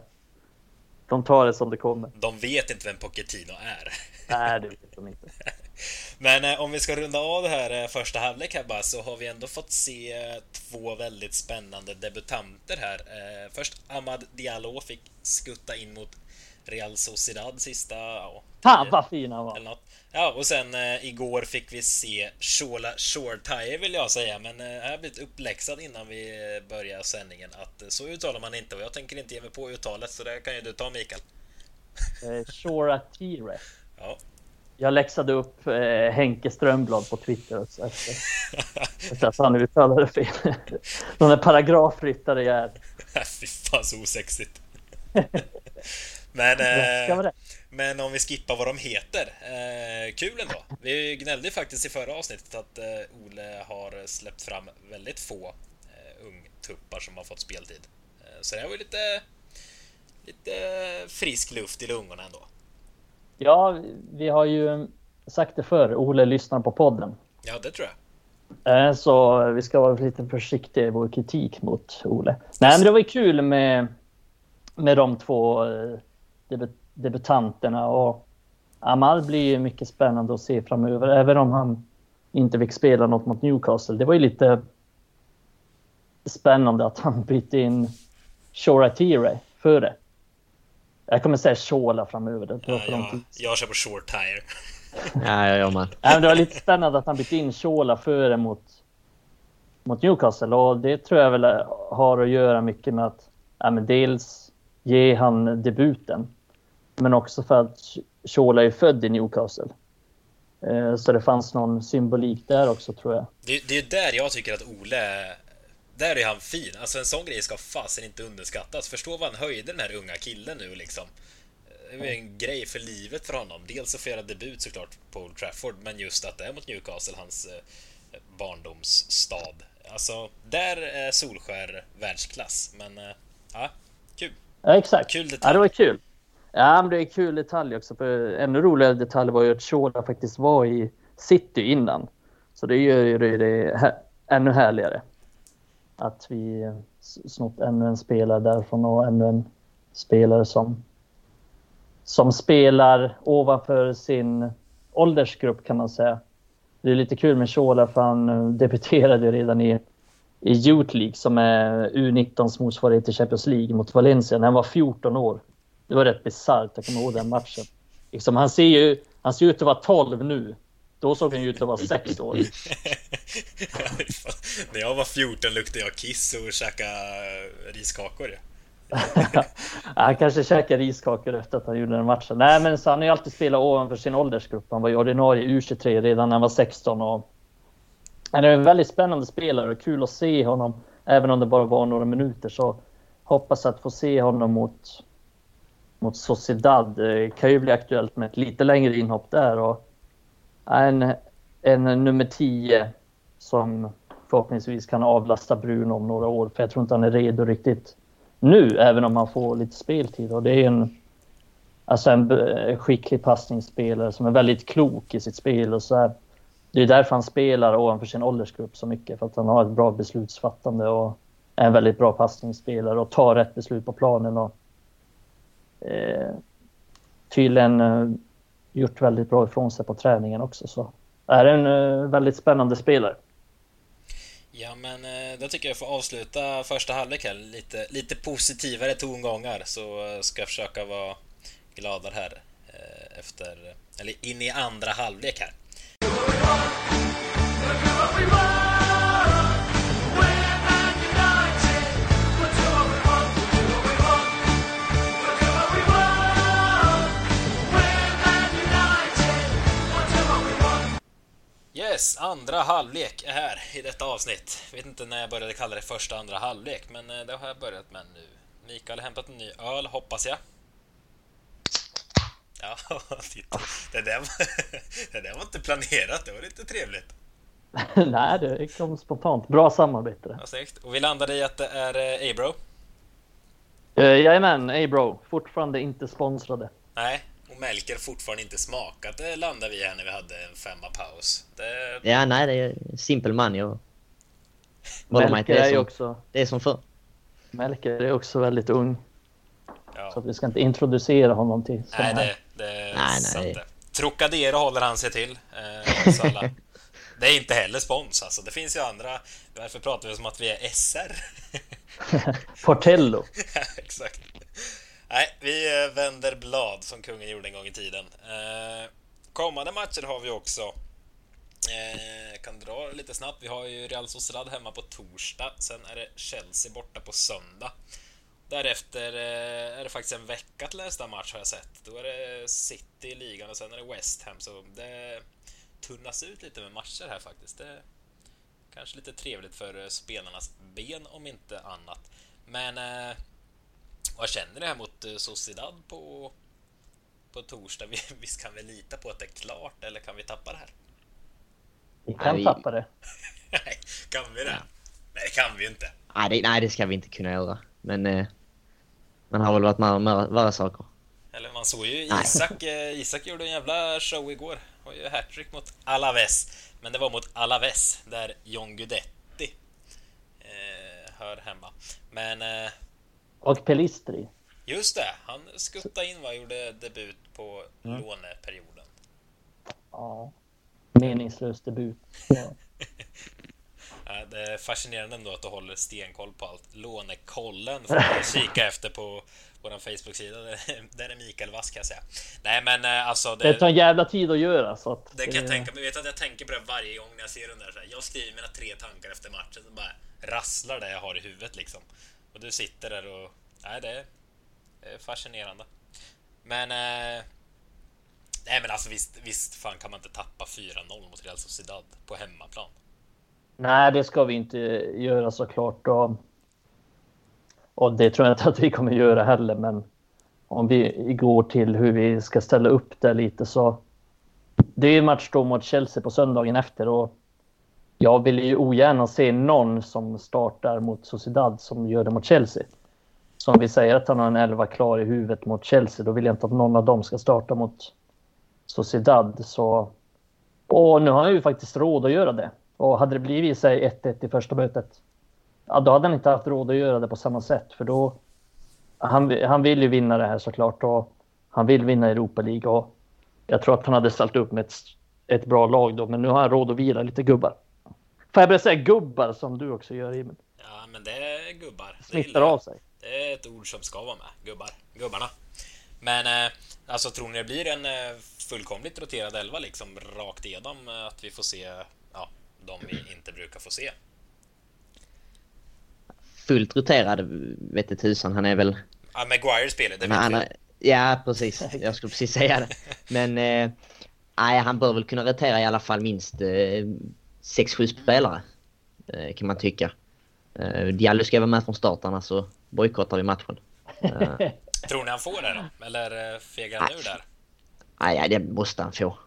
De tar det som det kommer. De vet inte vem Pochettino är. Nej, det vet de inte. Men eh, om vi ska runda av det här eh, första halvlek här bara så har vi ändå fått se eh, två väldigt spännande debutanter här. Eh, först Ahmad Diallo fick skutta in mot Real Sociedad sista... Ja, Fan vad fin han var! eller något. Ja, och sen eh, igår fick vi se Shola Shortire vill jag säga, men eh, jag har blivit uppläxad innan vi eh, börjar sändningen att eh, så uttalar man inte och jag tänker inte ge mig på uttalet så det kan ju du ta Mikael. Eh, Shora Tire. Ja. Jag läxade upp eh, Henke Strömblad på Twitter också efter, efter att han uttalade fel. Någon där paragrafryttare jag är. Fy fan så osexigt. men, Det ska vara eh, det. Men om vi skippar vad de heter. Eh, kul ändå. Vi gnällde faktiskt i förra avsnittet att eh, Ole har släppt fram väldigt få eh, ungtuppar som har fått speltid. Eh, så det här var ju lite, lite frisk luft i lungorna ändå. Ja, vi har ju sagt det förr. Ole lyssnar på podden. Ja, det tror jag. Eh, Så vi ska vara lite försiktiga i vår kritik mot Ole. Nej, men det var ju kul med, med de två eh, debutanterna och Amal blir ju mycket spännande att se framöver, även om han inte fick spela något mot Newcastle. Det var ju lite spännande att han bytte in Shora Tire före. Jag kommer säga Shola framöver. Det Ja, jag, jag kör på short tire. Ja, ja, ja man. Nej, men det var lite spännande att han bytte in Shola före mot, mot Newcastle och det tror jag väl har att göra mycket med att ja, men dels ge han debuten men också för att Shola är född i Newcastle. Eh, Så det fanns någon symbolik där också tror jag. Det, det är där jag tycker att Ole... Där är han fin. Alltså en sån grej ska fasen inte underskattas. Förstå vad han höjde den här unga killen nu liksom. det är en grej för livet för honom. Dels att få göra debut såklart på Old Trafford, men just att det är mot Newcastle, hans eh, barndomsstad. Alltså, där är Solskär världsklass, men eh, ja, kul. Ja, exakt. Kul detalj. Ja, det var kul. Ja, men det är kul detalj också. För ännu roligare detalj var ju att Shola faktiskt var i City innan. Så det gör ju det, det här, ännu härligare. Att vi eh, snott ännu en spelare därifrån och ännu en spelare som, som spelar ovanför sin åldersgrupp kan man säga. Det är lite kul med Shola för han eh, debuterade redan i, i Youth League som är U19s motsvarighet till Champions League mot Valencia när han var 14 år. Det var rätt bisarrt, jag kommer ihåg den matchen. Liksom, han, ser ju, han ser ut att vara 12 nu. Då såg han ju ut att vara 6 år. När jag var 14 luktade jag kiss och käkade riskakor. Ja. han kanske käkade riskakor efter att han gjorde den matchen. Nej, men så han har ju alltid spelat ovanför sin åldersgrupp. Han var ju ordinarie U23 redan när han var 16. Och han är en väldigt spännande spelare och kul att se honom. Även om det bara var några minuter så hoppas att få se honom mot, mot Sociedad. Det kan ju bli aktuellt med ett lite längre inhopp där. Och eh, en, en nummer 10 som förhoppningsvis kan avlasta Bruno om några år. För jag tror inte han är redo riktigt nu, även om han får lite speltid. Och det är en, alltså en eh, skicklig passningsspelare som är väldigt klok i sitt spel. Och så här, det är därför han spelar ovanför sin åldersgrupp så mycket. För att han har ett bra beslutsfattande och är en väldigt bra passningsspelare och tar rätt beslut på planen. Och, eh, tydligen eh, gjort väldigt bra ifrån sig på träningen också. Så är en eh, väldigt spännande spelare. Ja, men eh, då tycker jag får avsluta första halvlek här. Lite, lite positivare tongångar så eh, ska jag försöka vara gladare här eh, efter, eller in i andra halvlek här. Yes, andra halvlek är här i detta avsnitt. Jag vet inte när jag började kalla det första andra halvlek, men eh, det har jag börjat med nu. Mikael har hämtat en ny öl, hoppas jag. Ja, titta. Det där, var, det där var inte planerat, det var lite trevligt. Nej, det kom spontant. Bra samarbete. Ja, snyggt. Och vi landade i att det är eh, Abro. Uh, jajamän, Abro. Fortfarande inte sponsrade. Nej, och Melker fortfarande inte smakat. Det landade vi här när vi hade en femma paus. Det... Ja, nej, det är simpel man. Jag... Melker är, är, som, också... Det är som förr. Melker är också väldigt ung. Ja. Så att vi ska inte introducera honom till Nej, det, det nej, sant nej. Trocadero håller han sig till. Eh. Det är inte heller spons alltså. Det finns ju andra. Varför pratar vi som att vi är SR? Portello. exakt. Nej, vi eh, vänder blad som kungen gjorde en gång i tiden. Eh, kommande matcher har vi också. Eh, kan dra lite snabbt. Vi har ju Real Sociedad hemma på torsdag. Sen är det Chelsea borta på söndag. Därefter eh, är det faktiskt en vecka till nästa match har jag sett. Då är det City i ligan och sen är det West Ham. Så det tunnas ut lite med matcher här faktiskt. Det är kanske lite trevligt för eh, spelarnas ben om inte annat. Men eh, vad känner ni här mot eh, Sociedad på, på torsdag? Visst kan vi lita på att det är klart eller kan vi tappa det här? Vi kan nej, tappa det. nej, kan vi det? Ja. Nej, det kan vi inte. Nej det, nej, det ska vi inte kunna göra. Men eh, man har väl varit med om värre saker. Eller man såg ju Isak, eh, Isak gjorde en jävla show igår. Var ju hattrick mot Alaves. Men det var mot Alaves där John Guidetti eh, hör hemma. Men eh, och Pelistri. Just det, han skuttade in och gjorde debut på mm. låneperioden. Ja, meningslös debut. Ja. det är fascinerande ändå att du håller stenkoll på allt. Lånekollen får man kika efter på vår Facebook-sida. Där är Mikael Vass kan jag säga. Nej men eh, alltså. Det, det tar en jävla tid att göra så att. Det kan jag tänka mig. Vet att jag tänker på det varje gång när jag ser den där. Så här. Jag skriver mina tre tankar efter matchen. och bara rasslar det jag har i huvudet liksom. Och du sitter där och nej, det är fascinerande. Men... Eh, nej, men alltså visst, visst fan kan man inte tappa 4-0 mot Real Sociedad på hemmaplan. Nej, det ska vi inte göra såklart. Och, och det tror jag inte att vi kommer göra heller, men om vi går till hur vi ska ställa upp det lite så. Det är ju match då mot Chelsea på söndagen efter och jag vill ju ogärna se någon som startar mot Sociedad som gör det mot Chelsea. Så om vi säger att han har en elva klar i huvudet mot Chelsea, då vill jag inte att någon av dem ska starta mot Sociedad. Så... Och nu har han ju faktiskt råd att göra det. Och hade det blivit säg 1-1 i första mötet, ja, då hade han inte haft råd att göra det på samma sätt. För då, han, han vill ju vinna det här såklart och han vill vinna Europa League. Och jag tror att han hade ställt upp med ett, ett bra lag då, men nu har han råd att vila lite gubbar. Får jag börja säga gubbar som du också gör, Emil? Ja, men det är gubbar. Smittar av sig. Det är ett ord som ska vara med. Gubbar. Gubbarna. Men eh, alltså, tror ni det blir en eh, fullkomligt roterad elva liksom rakt igenom? Eh, att vi får se ja, de vi inte brukar få se? Fullt roterad vet tusan. Han är väl... Ja, Maguire spelar, det vet vi. Ja, precis. Jag skulle precis säga det. Men eh, nej, han bör väl kunna rotera i alla fall minst eh, 6-7 spelare. Eh, kan man tycka. Eh, Diallo ska vara med från start annars så bojkottar vi matchen. Eh. Tror ni han får det då? Eller fegar han ur där? Nej, det måste han få.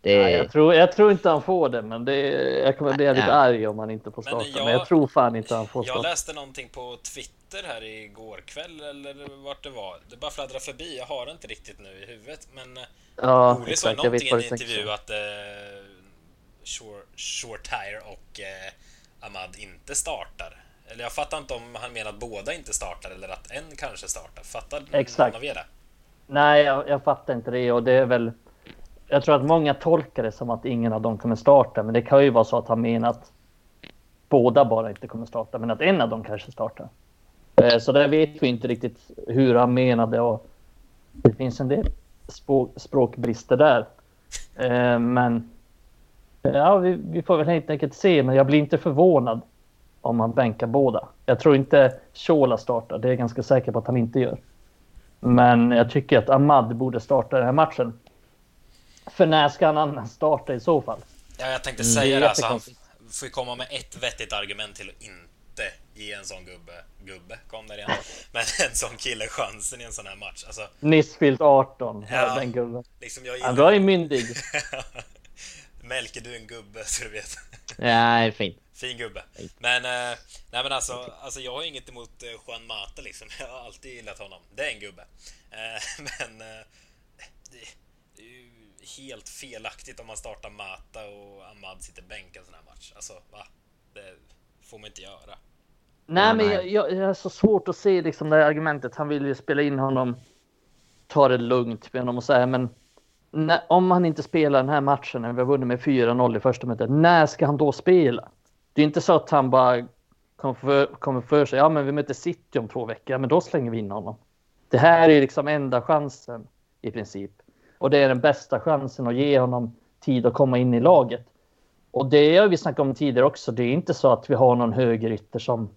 Det... Nej, jag, tror, jag tror inte han får det, men det, jag kommer bli lite arg om han inte får starta. Men jag, men jag tror fan inte han får starta. Jag läste någonting på Twitter här igår kväll, eller vart det var. Det bara fladdrar förbi, jag har det inte riktigt nu i huvudet. Men ja, Ole sa någonting i en intervju att eh, Short, Short Tire och eh, Ahmad inte startar. Eller jag fattar inte om han menar att båda inte startar eller att en kanske startar. Fattar Exakt. någon av er det? Nej, jag, jag fattar inte det och det är väl... Jag tror att många tolkar det som att ingen av dem kommer starta, men det kan ju vara så att han menar att båda bara inte kommer starta, men att en av dem kanske startar. Eh, så där vet vi inte riktigt hur han menade och det finns en del språkbrister där. Eh, men Ja, vi, vi, får väl helt enkelt se, men jag blir inte förvånad om han bänkar båda. Jag tror inte Shola startar, det är jag ganska säker på att han inte gör. Men jag tycker att Ahmad borde starta den här matchen. För när ska han annars starta i så fall? Ja, jag tänkte säga det. Alltså, han får ju komma med ett vettigt argument till att inte ge en sån gubbe, gubbe, kom där igen, men en sån kille chansen i en sån här match. Alltså, Nyss fyllt 18, ja, den gubben. Liksom jag gillar... Han var ju myndig. Melker du en gubbe så du vet. Ja, det är fint. Fin gubbe. Men, eh, nej men alltså, alltså jag har inget emot eh, Juan Mata liksom. Jag har alltid gillat honom. Det är en gubbe. Eh, men eh, det, det, är ju helt felaktigt om man startar Mata och Ahmad sitter bänk en sån här match. Alltså, va? Det får man inte göra. Nej, men jag, jag, jag är så svårt att se liksom det här argumentet. Han vill ju spela in honom, ta det lugnt med honom och säga, men när, om han inte spelar den här matchen när vi har vunnit med 4-0 i första mötet, när ska han då spela? Det är inte så att han bara kommer för, kommer för sig, ja men vi möter City om två veckor, men då slänger vi in honom. Det här är liksom enda chansen i princip. Och det är den bästa chansen att ge honom tid att komma in i laget. Och det har vi snackat om tidigare också. Det är inte så att vi har någon högerytter som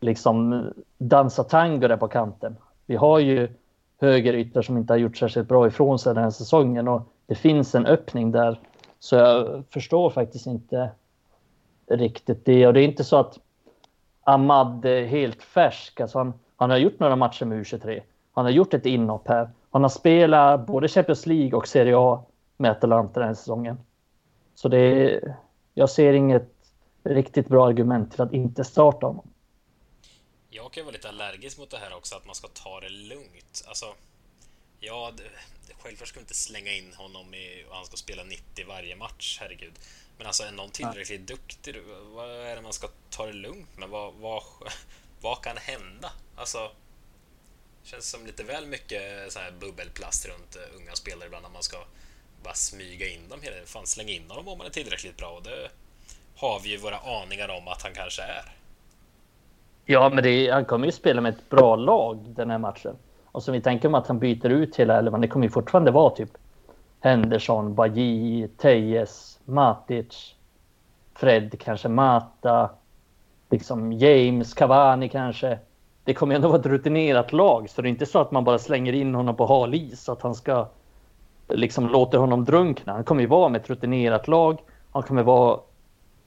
liksom dansar tango där på kanten. Vi har ju högerytter som inte har gjort särskilt bra ifrån sig den här säsongen och det finns en öppning där. Så jag förstår faktiskt inte riktigt det. Och det är inte så att Ahmad är helt färsk. Alltså han, han har gjort några matcher med U23. Han har gjort ett inhopp här. Han har spelat både Champions League och Serie A med Atalanta den här säsongen. Så det är, jag ser inget riktigt bra argument till att inte starta honom. Jag kan vara lite allergisk mot det här också, att man ska ta det lugnt. Alltså, ja, självklart ska vi inte slänga in honom i, och han ska spela 90 varje match, herregud. Men alltså, är någon tillräckligt ja. duktig, vad är det man ska ta det lugnt med? Vad, vad, vad kan hända? Alltså, känns som lite väl mycket så här bubbelplast runt uh, unga spelare ibland, när man ska bara smyga in dem hela Fan, slänga in honom om man är tillräckligt bra, och det har vi ju våra aningar om att han kanske är. Ja, men det, han kommer ju spela med ett bra lag den här matchen. Och så vi tänker om att han byter ut hela elvan, det kommer ju fortfarande vara typ Henderson, Bajy, Tejes, Matic, Fred, kanske Mata, liksom James, Cavani kanske. Det kommer ju ändå vara ett rutinerat lag, så det är inte så att man bara slänger in honom på hal is, att han ska liksom låter honom drunkna. Han kommer ju vara med ett rutinerat lag. Han kommer vara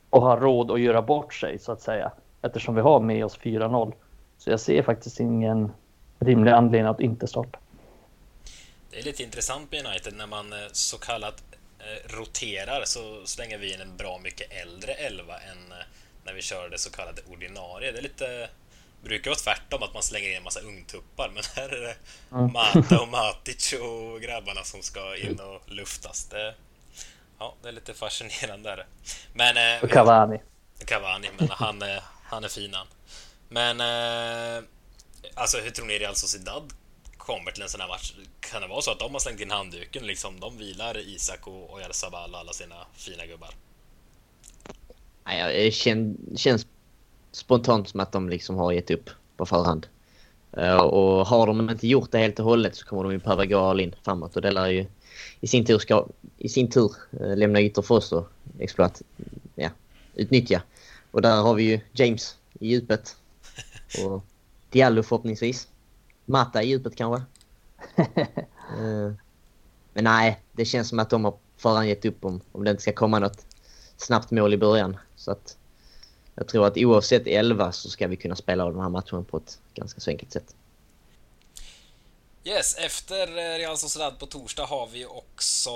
och ha råd att göra bort sig så att säga eftersom vi har med oss 4-0. Så jag ser faktiskt ingen rimlig anledning att inte starta. Det är lite intressant med United när man eh, så kallat eh, roterar så slänger vi in en bra mycket äldre elva än eh, när vi kör det så kallade ordinarie. Det är lite brukar vara tvärtom, att man slänger in en massa ungtuppar, men här är det Mata och Matic och grabbarna som ska in och luftas. Det, ja, det är lite fascinerande. Men, och Cavani. Cavani, men han, han är fin han. Men eh, alltså hur tror ni Real Sociedad kommer till en sån här match? Kan det vara så att de har slängt in handduken liksom? De vilar Isak och Oyarzabal och alla sina fina gubbar? Nej, det känns spontant som att de liksom har gett upp på förhand. Eh, och har de inte gjort det helt och hållet så kommer de ju behöva gå all in framåt och det lär ju i sin tur, ska, i sin tur eh, lämna ytor för oss att exploat, ja, utnyttja. Och där har vi ju James i djupet. Och Diallo förhoppningsvis. Mata i djupet kanske. uh, men nej, det känns som att de har förhand gett upp om, om det inte ska komma något snabbt mål i början. Så att jag tror att oavsett 11 så ska vi kunna spela av den här matchen på ett ganska så enkelt sätt. Yes, efter Real Sociedad på torsdag har vi också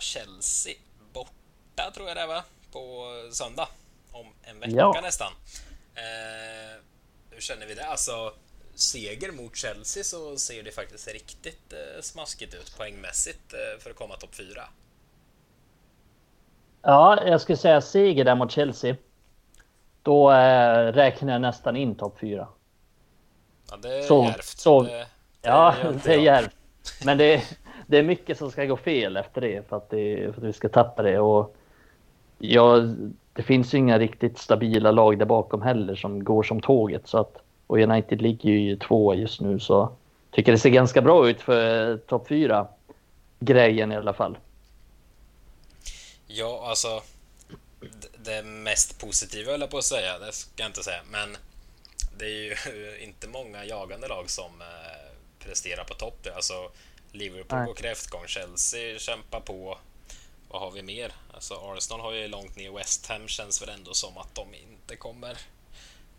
Chelsea borta, tror jag det är va? På söndag. Om en vecka ja. nästan. Eh, hur känner vi det? Alltså, seger mot Chelsea så ser det faktiskt riktigt eh, smaskigt ut poängmässigt eh, för att komma topp 4. Ja, jag skulle säga seger där mot Chelsea. Då eh, räknar jag nästan in topp fyra. Ja, det är så, djärvt. Så, det, ja, det är djärvt. Men det, det är mycket som ska gå fel efter det för att, det, för att vi ska tappa det. Och ja, det finns ju inga riktigt stabila lag där bakom heller som går som tåget. Så att, och United ligger ju två just nu så tycker det ser ganska bra ut för topp fyra grejen i alla fall. Ja, alltså det mest positiva, höll jag på att säga, det ska jag inte säga, men det är ju inte många jagande lag som eh, presterar på topp. Alltså, Liverpool går kräftgång, Chelsea kämpar på. Vad har vi mer? Alltså, Arsenal har ju långt ner, West Ham känns väl ändå som att de inte kommer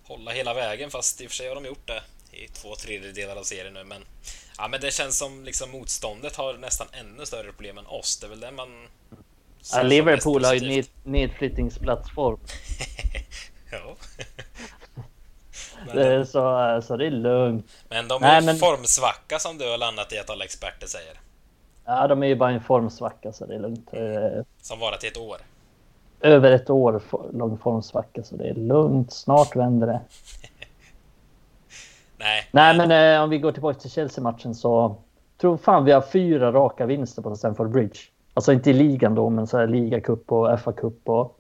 hålla hela vägen, fast i och för sig har de gjort det i två tredjedelar av serien nu, men ja, men det känns som liksom motståndet har nästan ännu större problem än oss. Det är väl det man Ja, Liverpool har ju ned, nedflyttningsplattform. ja. det så, så det är lugnt. Men de är Nej, men... formsvacka som du har landat i att alla experter säger. Ja, de är ju bara en formsvacka så det är lugnt. Eh, som varat i ett år. Över ett år lång formsvacka så det är lugnt. Snart vänder det. Nej. Nej, men eh, om vi går tillbaka till Chelsea-matchen så tror fan vi har fyra raka vinster på Stamford Bridge. Alltså inte i ligan då, men så här ligacup och FA-cup. Och,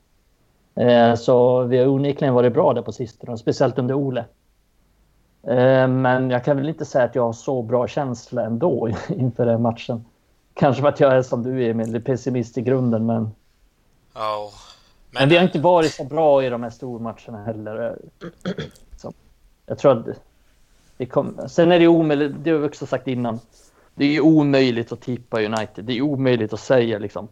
eh, så vi har onekligen varit bra där på sistone, speciellt under Ole. Eh, men jag kan väl inte säga att jag har så bra känsla ändå inför den matchen. Kanske för att jag är som du är, med pessimist i grunden, men... Oh. Men... men vi har inte varit så bra i de här stormatcherna heller. Så jag tror att det kommer... Sen är det omöjligt, det har vi också sagt innan. Det är omöjligt att tippa United. Det är omöjligt att säga liksom.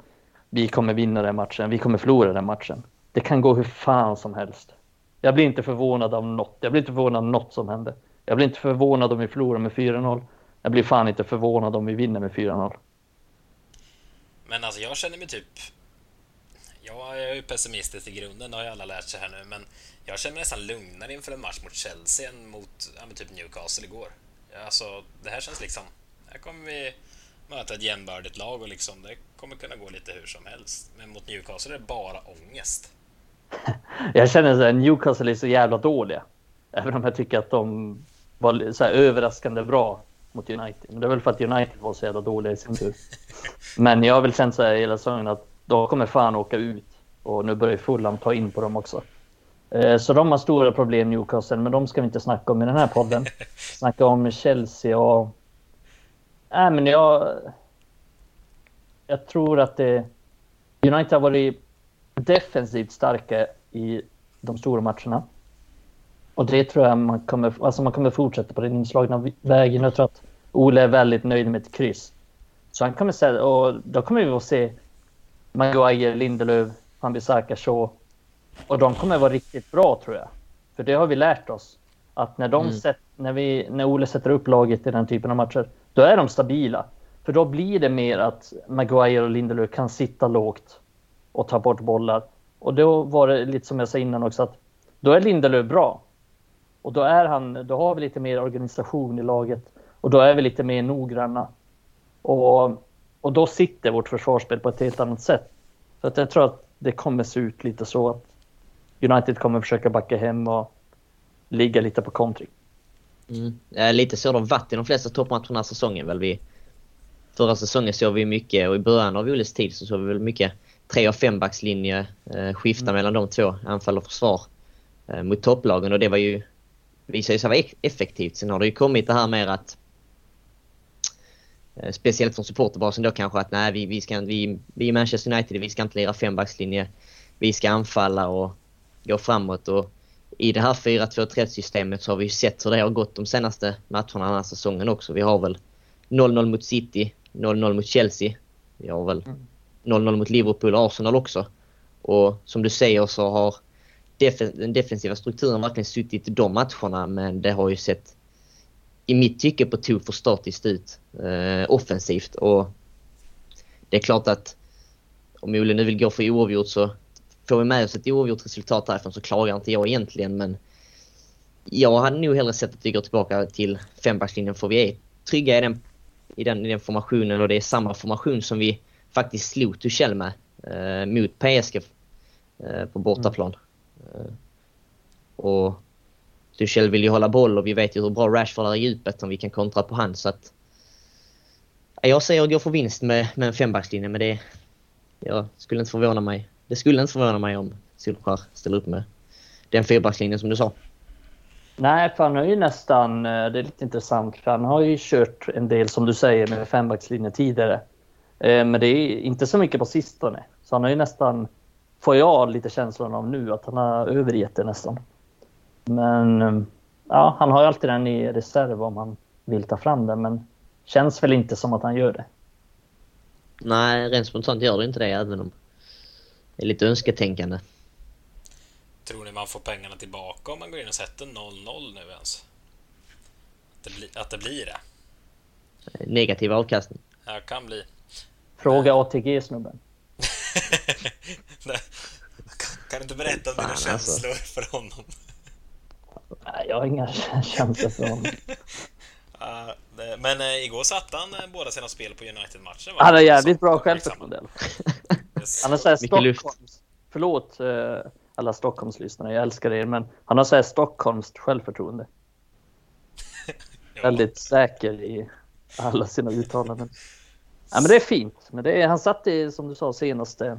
Vi kommer vinna den matchen. Vi kommer förlora den matchen. Det kan gå hur fan som helst. Jag blir inte förvånad av något. Jag blir inte förvånad av något som händer. Jag blir inte förvånad om vi förlorar med 4-0. Jag blir fan inte förvånad om vi vinner med 4-0. Men alltså jag känner mig typ... Jag är ju pessimistisk i grunden, det har ju alla lärt sig här nu, men jag känner mig nästan lugnare inför en match mot Chelsea än mot ja, typ Newcastle igår. Alltså, det här känns liksom här kommer vi möta ett jämbördigt lag och liksom det kommer kunna gå lite hur som helst. Men mot Newcastle är det bara ångest. Jag känner att Newcastle är så jävla dåliga. Även om jag tycker att de var så överraskande bra mot United. Men det är väl för att United var så jävla dåliga i sin tur. Men jag har väl känt så här hela säsongen att de kommer fan åka ut. Och nu börjar Fulham ta in på dem också. Eh, så de har stora problem Newcastle, men de ska vi inte snacka om i den här podden. Snacka om Chelsea och Nej, men jag... Jag tror att det... United har varit defensivt starka i de stora matcherna. Och det tror jag man kommer, alltså man kommer fortsätta på den inslagna vägen. Jag tror att Ole är väldigt nöjd med ett kryss. Så han kommer säga, och då kommer vi att se Maguire, Lindelöf, Wan-Bissaka, Shaw. Och de kommer vara riktigt bra tror jag. För det har vi lärt oss. Att när, de mm. sätt, när, vi, när Ole sätter upp laget i den typen av matcher då är de stabila. För För då blir det mer att Maguire och Lindelöf kan sitta lågt och ta bort bollar. Och då var det lite som jag sa innan också att då är Lindelöf bra. Och då är han, då har vi lite mer organisation i laget och då är vi lite mer noggranna. Och, och då sitter vårt försvarsspel på ett helt annat sätt. Så att jag tror att det kommer se ut lite så att United kommer försöka backa hem och ligga lite på kontring. Mm. Lite så har varit i de flesta toppmatcherna säsongen väl. Vi, förra säsongen såg vi mycket och i början av Olles tid så såg vi väl mycket tre och fembackslinje eh, skifta mm. mellan de två, anfall och försvar eh, mot topplagen och det var ju visade sig vara effektivt. Sen har det ju kommit det här med att eh, speciellt från supporterbasen då kanske att nej vi, vi ska vi, vi är Manchester United, vi ska inte lira fembackslinje. Vi ska anfalla och gå framåt och i det här 4-2-3 systemet så har vi ju sett hur det har gått de senaste matcherna den här säsongen också. Vi har väl 0-0 mot City, 0-0 mot Chelsea. Vi har väl 0-0 mot Liverpool och Arsenal också. Och som du säger så har den defensiva strukturen verkligen suttit i de matcherna men det har ju sett i mitt tycke på tok för statiskt ut eh, offensivt och det är klart att om Ole nu vill gå för oavgjort så får vi med oss ett oavgjort resultat därifrån så klagar inte jag egentligen men jag hade nog hellre sett att vi går tillbaka till fembackslinjen för vi är trygga i den, i den, i den formationen och det är samma formation som vi faktiskt slog Tuchel med eh, mot PSG eh, på bortaplan. Mm. Eh, och Tuchel vill ju hålla boll och vi vet ju hur bra Rashford är i djupet om vi kan kontra på han så att jag säger att gå för vinst med, med en fembackslinje men det jag skulle inte förvåna mig det skulle inte förvåna mig om Solskjaer ställer upp med den fyrbackslinjen som du sa. Nej, för han har ju nästan, eh, det är lite intressant, för han har ju kört en del som du säger med fembackslinjen tidigare. Eh, men det är inte så mycket på sistone. Så han har ju nästan, får jag lite känslan av nu, att han har övergett det nästan. Men eh, ja, han har ju alltid den i reserv om han vill ta fram den, men känns väl inte som att han gör det. Nej, rent spontant gör det inte det även om det är lite önsketänkande. Tror ni man får pengarna tillbaka om man går in och sätter 0-0 nu ens? Att det, bli, att det blir det? Negativ avkastning. Ja, kan bli. Fråga ATG-snubben. kan du inte berätta om dina alltså. känslor för honom? Nej, jag har inga känslor för honom. men äh, igår satte han äh, båda sina spel på United-matchen. Han har jävligt bra självförtroende. Han har såhär Stockholms... Förlåt eh, alla Stockholmslyssnare, jag älskar er, men han har såhär Stockholms självförtroende. Väldigt säker i alla sina uttalanden. Ja, men det är fint. Men det är, han satt i, som du sa, senaste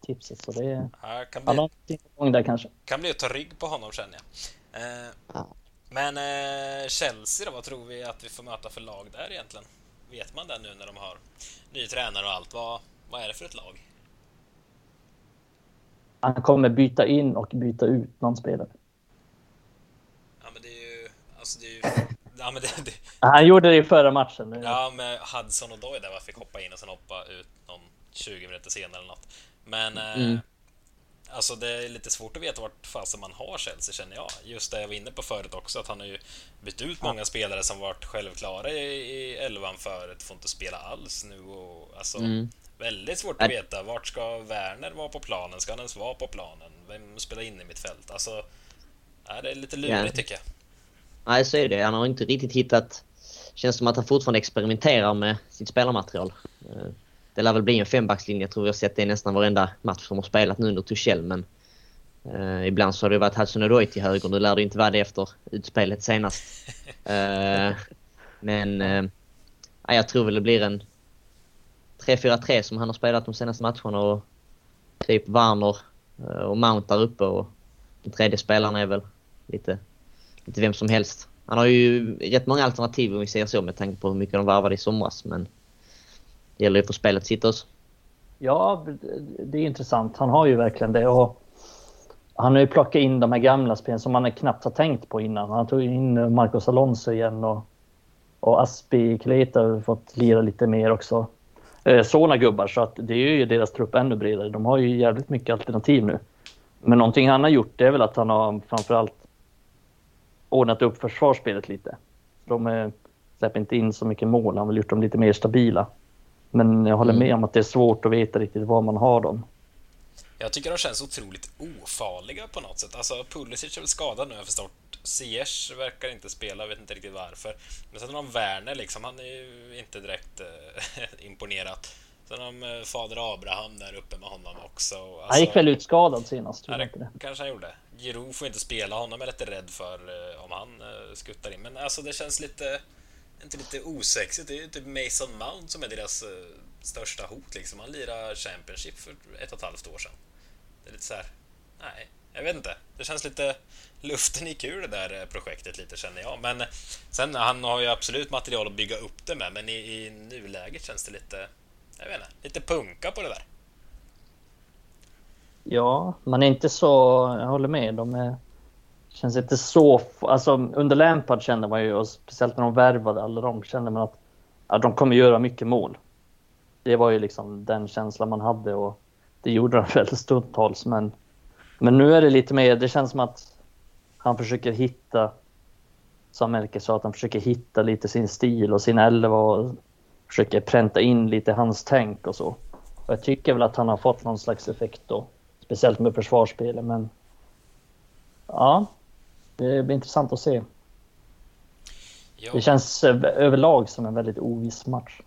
tipset. Så det är... Ja, kan bli, han har där kanske. Kan bli att ta rygg på honom känner jag. Eh, ja. Men eh, Chelsea då, vad tror vi att vi får möta för lag där egentligen? Vet man det nu när de har ny tränare och allt? Vad, vad är det för ett lag? Han kommer byta in och byta ut någon spelare. Ja, men det är ju... Alltså det är ju... Ja, men det, det... Han gjorde det i förra matchen. Ja, med Hudson och Doy där fick hoppa in och sen hoppa ut någon 20 minuter senare eller något. Men... Eh, mm. Alltså det är lite svårt att veta vart fasen man har Chelsea känner jag. Just det jag var inne på förut också, att han har ju bytt ut många spelare som varit självklara i, elvan förut, får inte spela alls nu och alltså... Mm. Väldigt svårt att veta. Vart ska Werner vara på planen? Ska han ens vara på planen? Vem spelar in i mitt fält? Alltså, ja, det är lite lurigt ja. tycker jag. Nej, så är det. Han har inte riktigt hittat... Känns som att han fortfarande experimenterar med sitt spelarmaterial. Eh, det lär väl bli en fembackslinje. Jag tror vi har sett det i nästan varenda match som har spelat nu under Tuchel, men Uh, ibland så har det varit Hudson Odoi till höger. Nu lär det inte vara det efter utspelet senast. Uh, men uh, jag tror väl det blir en 3-4-3 som han har spelat de senaste matcherna och typ Warner eh, och Mount där uppe och den tredje spelaren är väl lite, lite vem som helst. Han har ju rätt många alternativ om vi säger så med tanke på hur mycket de varvade i somras men det gäller ju för spelet sitt också. Ja, det är intressant. Han har ju verkligen det och han har ju plockat in de här gamla spelen som man knappt har tänkt på innan. Han tog in Marcos Alonso igen och, och Aspi Kleta har fått lira lite mer också eh, såna gubbar så att det är ju deras trupp ännu bredare. De har ju jävligt mycket alternativ nu. Men någonting han har gjort det är väl att han har framförallt ordnat upp försvarsspelet lite. De eh, släpper inte in så mycket mål. Han har väl gjort dem lite mer stabila. Men jag håller med om att det är svårt att veta riktigt var man har dem. Jag tycker de känns otroligt ofarliga på något sätt. Alltså Pulisic är väl skadad nu har jag förstått. Ziyech verkar inte spela, jag vet inte riktigt varför. Men sen har de Werner liksom, han är ju inte direkt eh, imponerat. Sen har de eh, fader Abraham där uppe med honom också. Alltså, han gick väl ut skadad senast, tror jag det kanske han gjorde. Giroud får inte spela, honom är jag lite rädd för eh, om han eh, skuttar in. Men alltså det känns lite, inte lite osexigt. Det är ju typ Mason Mount som är deras uh, största hot liksom. Han lirade Championship för ett och ett halvt år sedan. Det är lite så här, nej, jag vet inte. Det känns lite... Luften gick ur det där eh, projektet lite känner jag. Men sen, han har ju absolut material att bygga upp det med. Men i, i nuläget känns det lite... Jag vet inte, lite punka på det där. Ja, man är inte så... Jag håller med. De är, känns inte så... Alltså under Lampard kände man ju, och speciellt när de värvade alla de, kände man att ja, de kommer göra mycket mål. Det var ju liksom den känslan man hade och det gjorde de väl stundtals. Men, men nu är det lite mer, det känns som att han försöker hitta, som Melker sa, att han försöker hitta lite sin stil och sin elva och försöker pränta in lite hans tänk och så. Och jag tycker väl att han har fått någon slags effekt då, speciellt med försvarsspelet, men ja, det blir intressant att se. Jo. Det känns överlag som en väldigt oviss match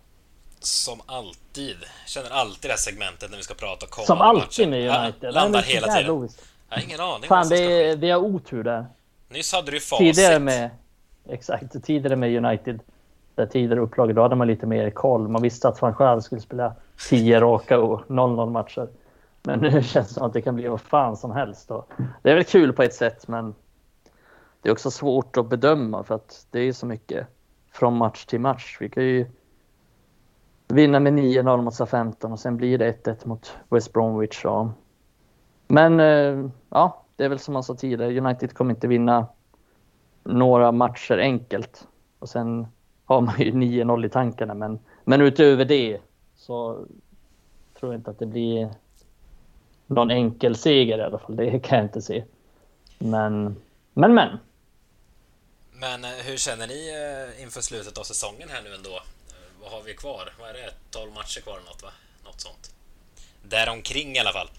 som alltid, känner alltid det här segmentet när vi ska prata kommande Som alltid med United. Ja, landar hela tiden. Logiskt. Jag har ingen aning. Fan, det är, vi har otur där. Nyss hade du facit. Tidigare med, exakt, tidigare med United, där tidigare upplagor, då hade man lite mer koll. Man visste att van Schaal skulle spela 10 raka och 0-0 matcher. Men nu känns det som att det kan bli vad fan som helst. Då. Det är väl kul på ett sätt, men det är också svårt att bedöma för att det är så mycket från match till match. Vi kan ju vinna med 9-0 mot SA-15 och sen blir det 1-1 mot West Bromwich. Och... Men eh, ja, det är väl som man sa tidigare, United kommer inte vinna några matcher enkelt. Och sen har man ju 9-0 i tankarna, men, men utöver det så tror jag inte att det blir någon enkel seger i alla fall. Det kan jag inte se. Men, men, men. Men eh, hur känner ni eh, inför slutet av säsongen här nu ändå? Eh, vad har vi kvar? Vad är det? 12 matcher kvar eller något va? Något sånt. Däromkring i alla fall.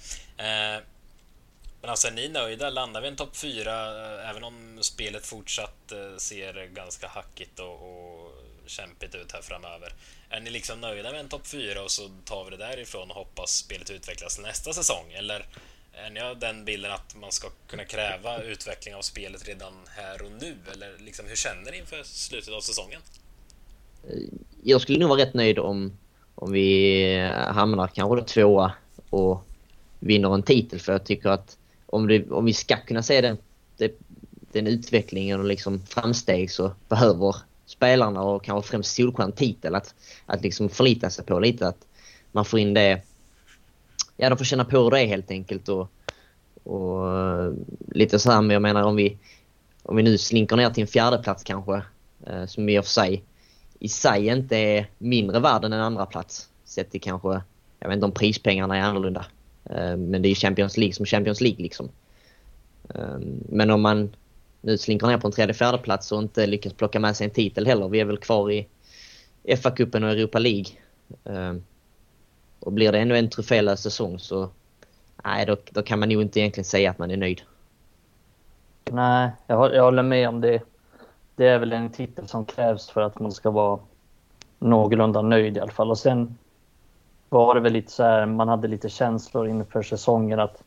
Men alltså är ni nöjda? Landar vi en topp 4 även om spelet fortsatt ser ganska hackigt och, och kämpigt ut här framöver? Är ni liksom nöjda med en topp 4 och så tar vi det därifrån och hoppas spelet utvecklas nästa säsong? Eller är ni av den bilden att man ska kunna kräva utveckling av spelet redan här och nu? Eller liksom, hur känner ni inför slutet av säsongen? jag skulle nog vara rätt nöjd om, om vi hamnar kanske då tvåa och vinner en titel. För jag tycker att om, det, om vi ska kunna se den, den utvecklingen och liksom framsteg så behöver spelarna och kanske främst Solskjaer en titel att, att liksom förlita sig på lite. Att man får in det... Ja, de får känna på det helt enkelt och, och eh, lite så här, men jag menar om vi, om vi nu slinker ner till en fjärde plats kanske, eh, som i och för sig i sig inte är mindre värd än en andra plats Sett till kanske, jag vet inte om prispengarna är annorlunda. Eh, men det är ju Champions League som Champions League liksom. Ehm, men om man nu slinker ner på en tredje fjärde plats och inte lyckas plocka med sig en titel heller. Vi är väl kvar i FA-cupen och Europa League. Ehm, och blir det ännu en trofélös säsong så nej, då, då kan man nog inte egentligen säga att man är nöjd. Nej, jag, jag håller med om det det är väl en titel som krävs för att man ska vara någorlunda nöjd i alla fall. Och sen var det väl lite så här, man hade lite känslor inför säsongen att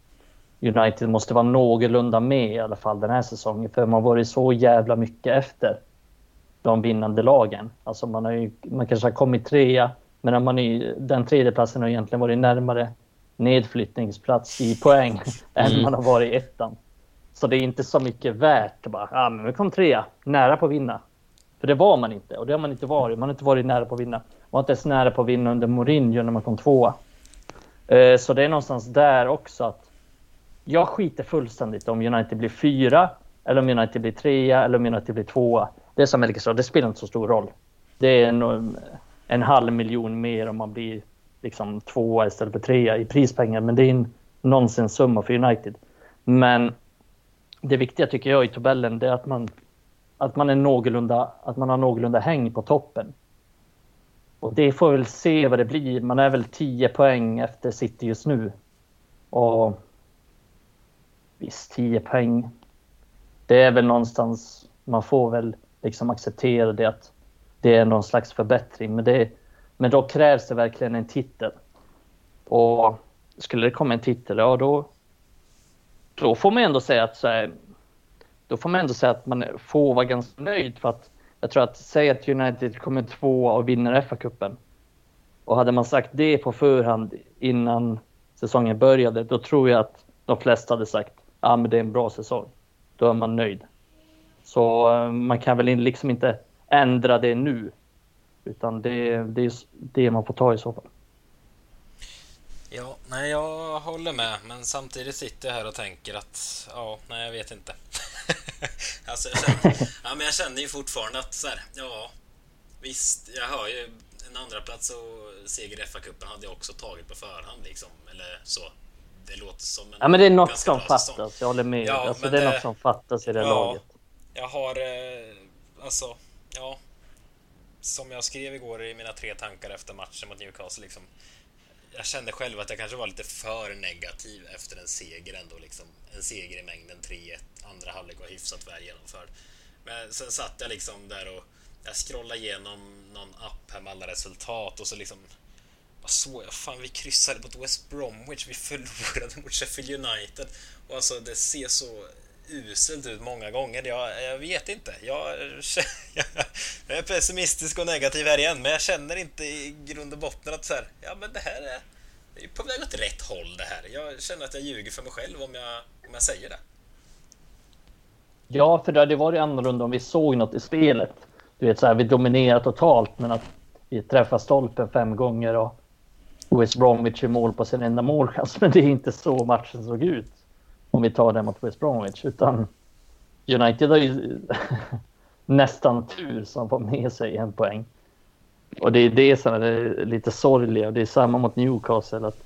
United måste vara någorlunda med i alla fall den här säsongen. För man varit så jävla mycket efter de vinnande lagen. Alltså man, har ju, man kanske har kommit trea, men man är, den tredje platsen har egentligen varit närmare nedflyttningsplats i poäng än mm. man har varit i ettan. Så det är inte så mycket värt att bara, ah, men vi kom trea, nära på att vinna. För det var man inte och det har man inte varit. Man har inte varit nära på att vinna. Man var inte ens nära på att vinna under Mourinho när man kom tvåa. Uh, så det är någonstans där också att jag skiter fullständigt om United blir fyra eller om United blir trea eller om United blir tvåa. Det är som Melker sa, det spelar inte så stor roll. Det är en, en halv miljon mer om man blir liksom tvåa istället för trea i prispengar. Men det är en nonsenssumma för United. Men det viktiga tycker jag i tabellen det är att man att man är någorlunda, att man har någorlunda häng på toppen. Och det får vi väl se vad det blir. Man är väl 10 poäng efter City just nu. Och visst, 10 poäng. Det är väl någonstans, man får väl liksom acceptera det att det är någon slags förbättring. Men, det, men då krävs det verkligen en titel. Och skulle det komma en titel, ja då, då får man ändå säga att så här, då får man ändå säga att man får vara ganska nöjd för att jag tror att säg att United kommer två och vinner FA-cupen. Och hade man sagt det på förhand innan säsongen började, då tror jag att de flesta hade sagt ja, ah, men det är en bra säsong. Då är man nöjd. Så eh, man kan väl liksom inte ändra det nu. Utan det, det är det man får ta i så fall. Ja, nej, jag håller med, men samtidigt sitter jag här och tänker att ja, nej, jag vet inte. alltså, jag känner, ja, men jag känner ju fortfarande att så här, ja, visst, jag hör ju en andra plats och seger i FA-cupen hade jag också tagit på förhand liksom, eller så. Det låter som en Ja, men det är något som fattas. Säsong. Jag håller med. Ja, alltså, det är det, något som fattas i det ja, laget. Jag har, eh, alltså, ja, som jag skrev igår i mina tre tankar efter matchen mot Newcastle, liksom jag kände själv att jag kanske var lite för negativ efter en seger ändå. Liksom. En seger i mängden 3-1. Andra halvlek var hyfsat väl genomförd. Men sen satt jag liksom där och jag scrollade igenom någon app här med alla resultat och så liksom vad såg jag? Fan, vi kryssade mot West Bromwich. Vi förlorade mot Sheffield United. Och alltså, det ser så uselt ut många gånger. Jag, jag vet inte. Jag, jag, är pessimistisk och negativ här igen, men jag känner inte i grund och botten att så här, ja men det här är, det är på väg åt rätt håll det här. Jag känner att jag ljuger för mig själv om jag, om jag säger det. Ja, för det hade varit annorlunda om vi såg något i spelet. Du vet, så här, vi dominerar totalt, men att vi träffar stolpen fem gånger och West Bromwich är mål på sin enda målchans. Men det är inte så matchen såg ut om vi tar det mot West Bromwich. Utan United har ju nästan tur som får med sig en poäng. Och det är det som är lite sorgliga. Det är samma mot Newcastle. Att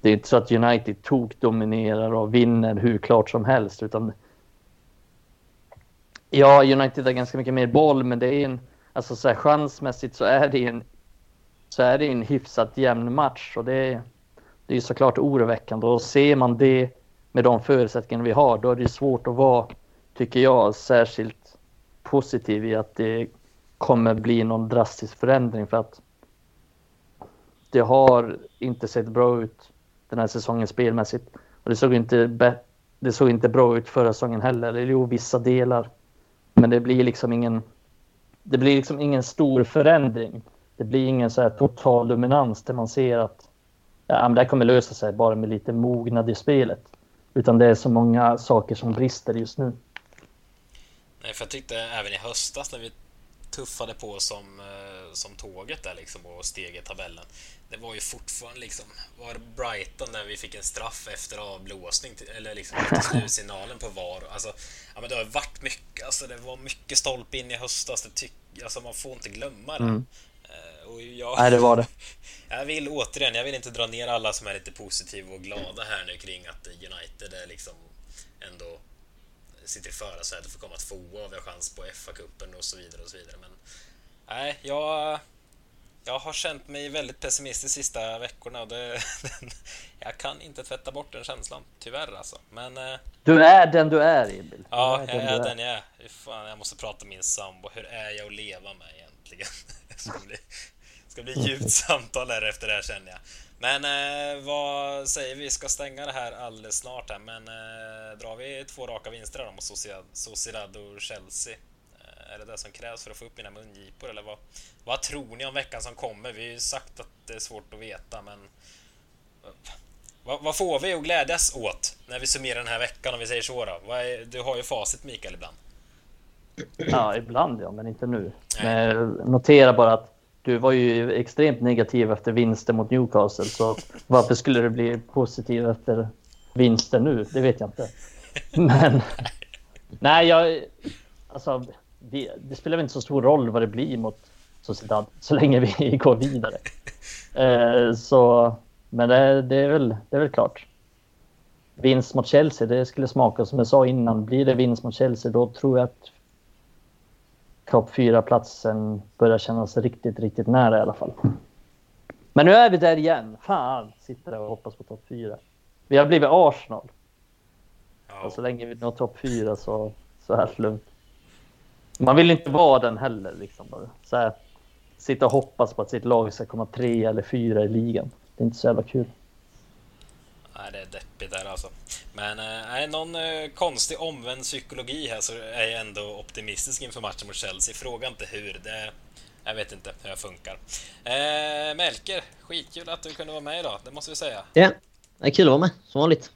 det är inte så att United tok dominerar och vinner hur klart som helst. Utan ja, United har ganska mycket mer boll, men det är en... Alltså så här, chansmässigt så är det en så är det en hyfsat jämn match och det det är såklart oroväckande. Och ser man det med de förutsättningar vi har, då är det svårt att vara, tycker jag, särskilt positiv i att det kommer bli någon drastisk förändring för att det har inte sett bra ut den här säsongen spelmässigt. Och det såg inte, det såg inte bra ut förra säsongen heller, eller jo, vissa delar. Men det blir liksom ingen, det blir liksom ingen stor förändring. Det blir ingen så här total dominans där man ser att ja, men det här kommer lösa sig bara med lite mognad i spelet. Utan det är så många saker som brister just nu. Nej, för jag tyckte även i höstas när vi tuffade på som, eh, som tåget där liksom och steg i tabellen. Det var ju fortfarande liksom, var Brighton när vi fick en straff efter avblåsning eller liksom efter slutsignalen på VAR. Alltså, ja men det har varit mycket, alltså det var mycket stolpe in i höstas. Det tyck, alltså man får inte glömma det. Mm. Eh, och jag, Nej, det var det. Jag vill återigen, jag vill inte dra ner alla som är lite positiva och glada här nu kring att United är liksom ändå sitter i förarsätet och får komma tvåa och vi har chans på FA-cupen och så vidare och så vidare. Men nej, jag, jag har känt mig väldigt pessimistisk de sista veckorna och det, jag kan inte tvätta bort den känslan, tyvärr alltså. Men, eh, du är den du är, Emil. Ja, jag är den jag är. Fan, jag måste prata med min sambo. Hur är jag att leva med egentligen? Ska bli, djupt samtal här efter det här känner jag. Men eh, vad säger vi? ska stänga det här alldeles snart här, men eh, drar vi två raka vinster då mot Sociedad, Sociedad och Chelsea? Eh, är det det som krävs för att få upp mina mungipor eller vad, vad tror ni om veckan som kommer? Vi har ju sagt att det är svårt att veta, men vad, vad får vi att glädjas åt när vi summerar den här veckan om vi säger så då? Är, du har ju facit Mikael ibland. Ja, ibland ja, men inte nu. Men notera bara att du var ju extremt negativ efter vinsten mot Newcastle, så varför skulle du bli positiv efter vinsten nu? Det vet jag inte. Men nej, jag, alltså, det, det spelar väl inte så stor roll vad det blir mot Sociedad så länge vi går vidare. Eh, så, men det, det, är väl, det är väl klart. Vinst mot Chelsea, det skulle smaka som jag sa innan. Blir det vinst mot Chelsea, då tror jag att topp fyra platsen börjar kännas riktigt, riktigt nära i alla fall. Men nu är vi där igen. Fan, sitter där och hoppas på topp fyra. Vi har blivit Arsenal. Ja. Och så länge vi når topp fyra så, så är det lugnt. Man vill inte vara den heller. Liksom. Så här, sitta och hoppas på att sitt lag ska komma tre eller fyra i ligan. Det är inte så jävla kul. Nej, det är deppigt där alltså. Men eh, är någon eh, konstig omvänd psykologi här så är jag ändå optimistisk inför matchen mot Chelsea. Fråga inte hur. Det, jag vet inte hur jag funkar. Eh, Melker, skitkul att du kunde vara med idag, det måste vi säga. Ja, det är kul att vara med, som vanligt.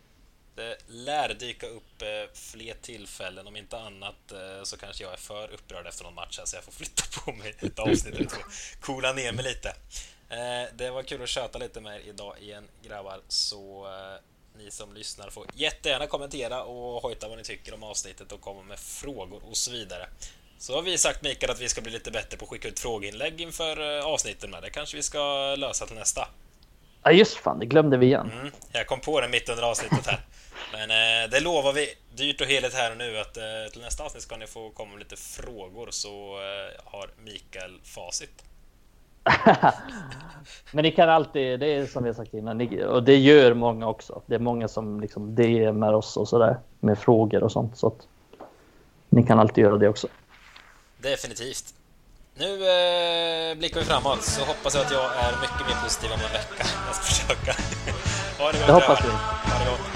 Det lär dyka upp eh, fler tillfällen, om inte annat så kanske jag är för upprörd efter någon match här, så jag får flytta på mig ett avsnitt eller två. Coola ner mig lite. Det var kul att köta lite med er idag igen grabbar, så ni som lyssnar får jättegärna kommentera och hojta vad ni tycker om avsnittet och komma med frågor och så vidare. Så har vi sagt Mikael att vi ska bli lite bättre på att skicka ut frågeinlägg inför eh, avsnitten. med. Det kanske vi ska lösa till nästa. Ja just fan, det glömde vi igen. Mm, jag kom på det mitt under avsnittet här. Men eh, det lovar vi dyrt och heligt här och nu att eh, till nästa avsnitt ska ni få komma med lite frågor så eh, har Mikael facit. Men ni kan alltid, det är som vi har sagt innan, ni, och det gör många också. Det är många som liksom DMar oss och sådär med frågor och sånt. Så att ni kan alltid göra det också. Definitivt. Nu eh, blickar vi framåt så hoppas jag att jag är mycket mer positiv om en vecka. Jag ska försöka. ha det gott Det hoppas vi. Ha det gott.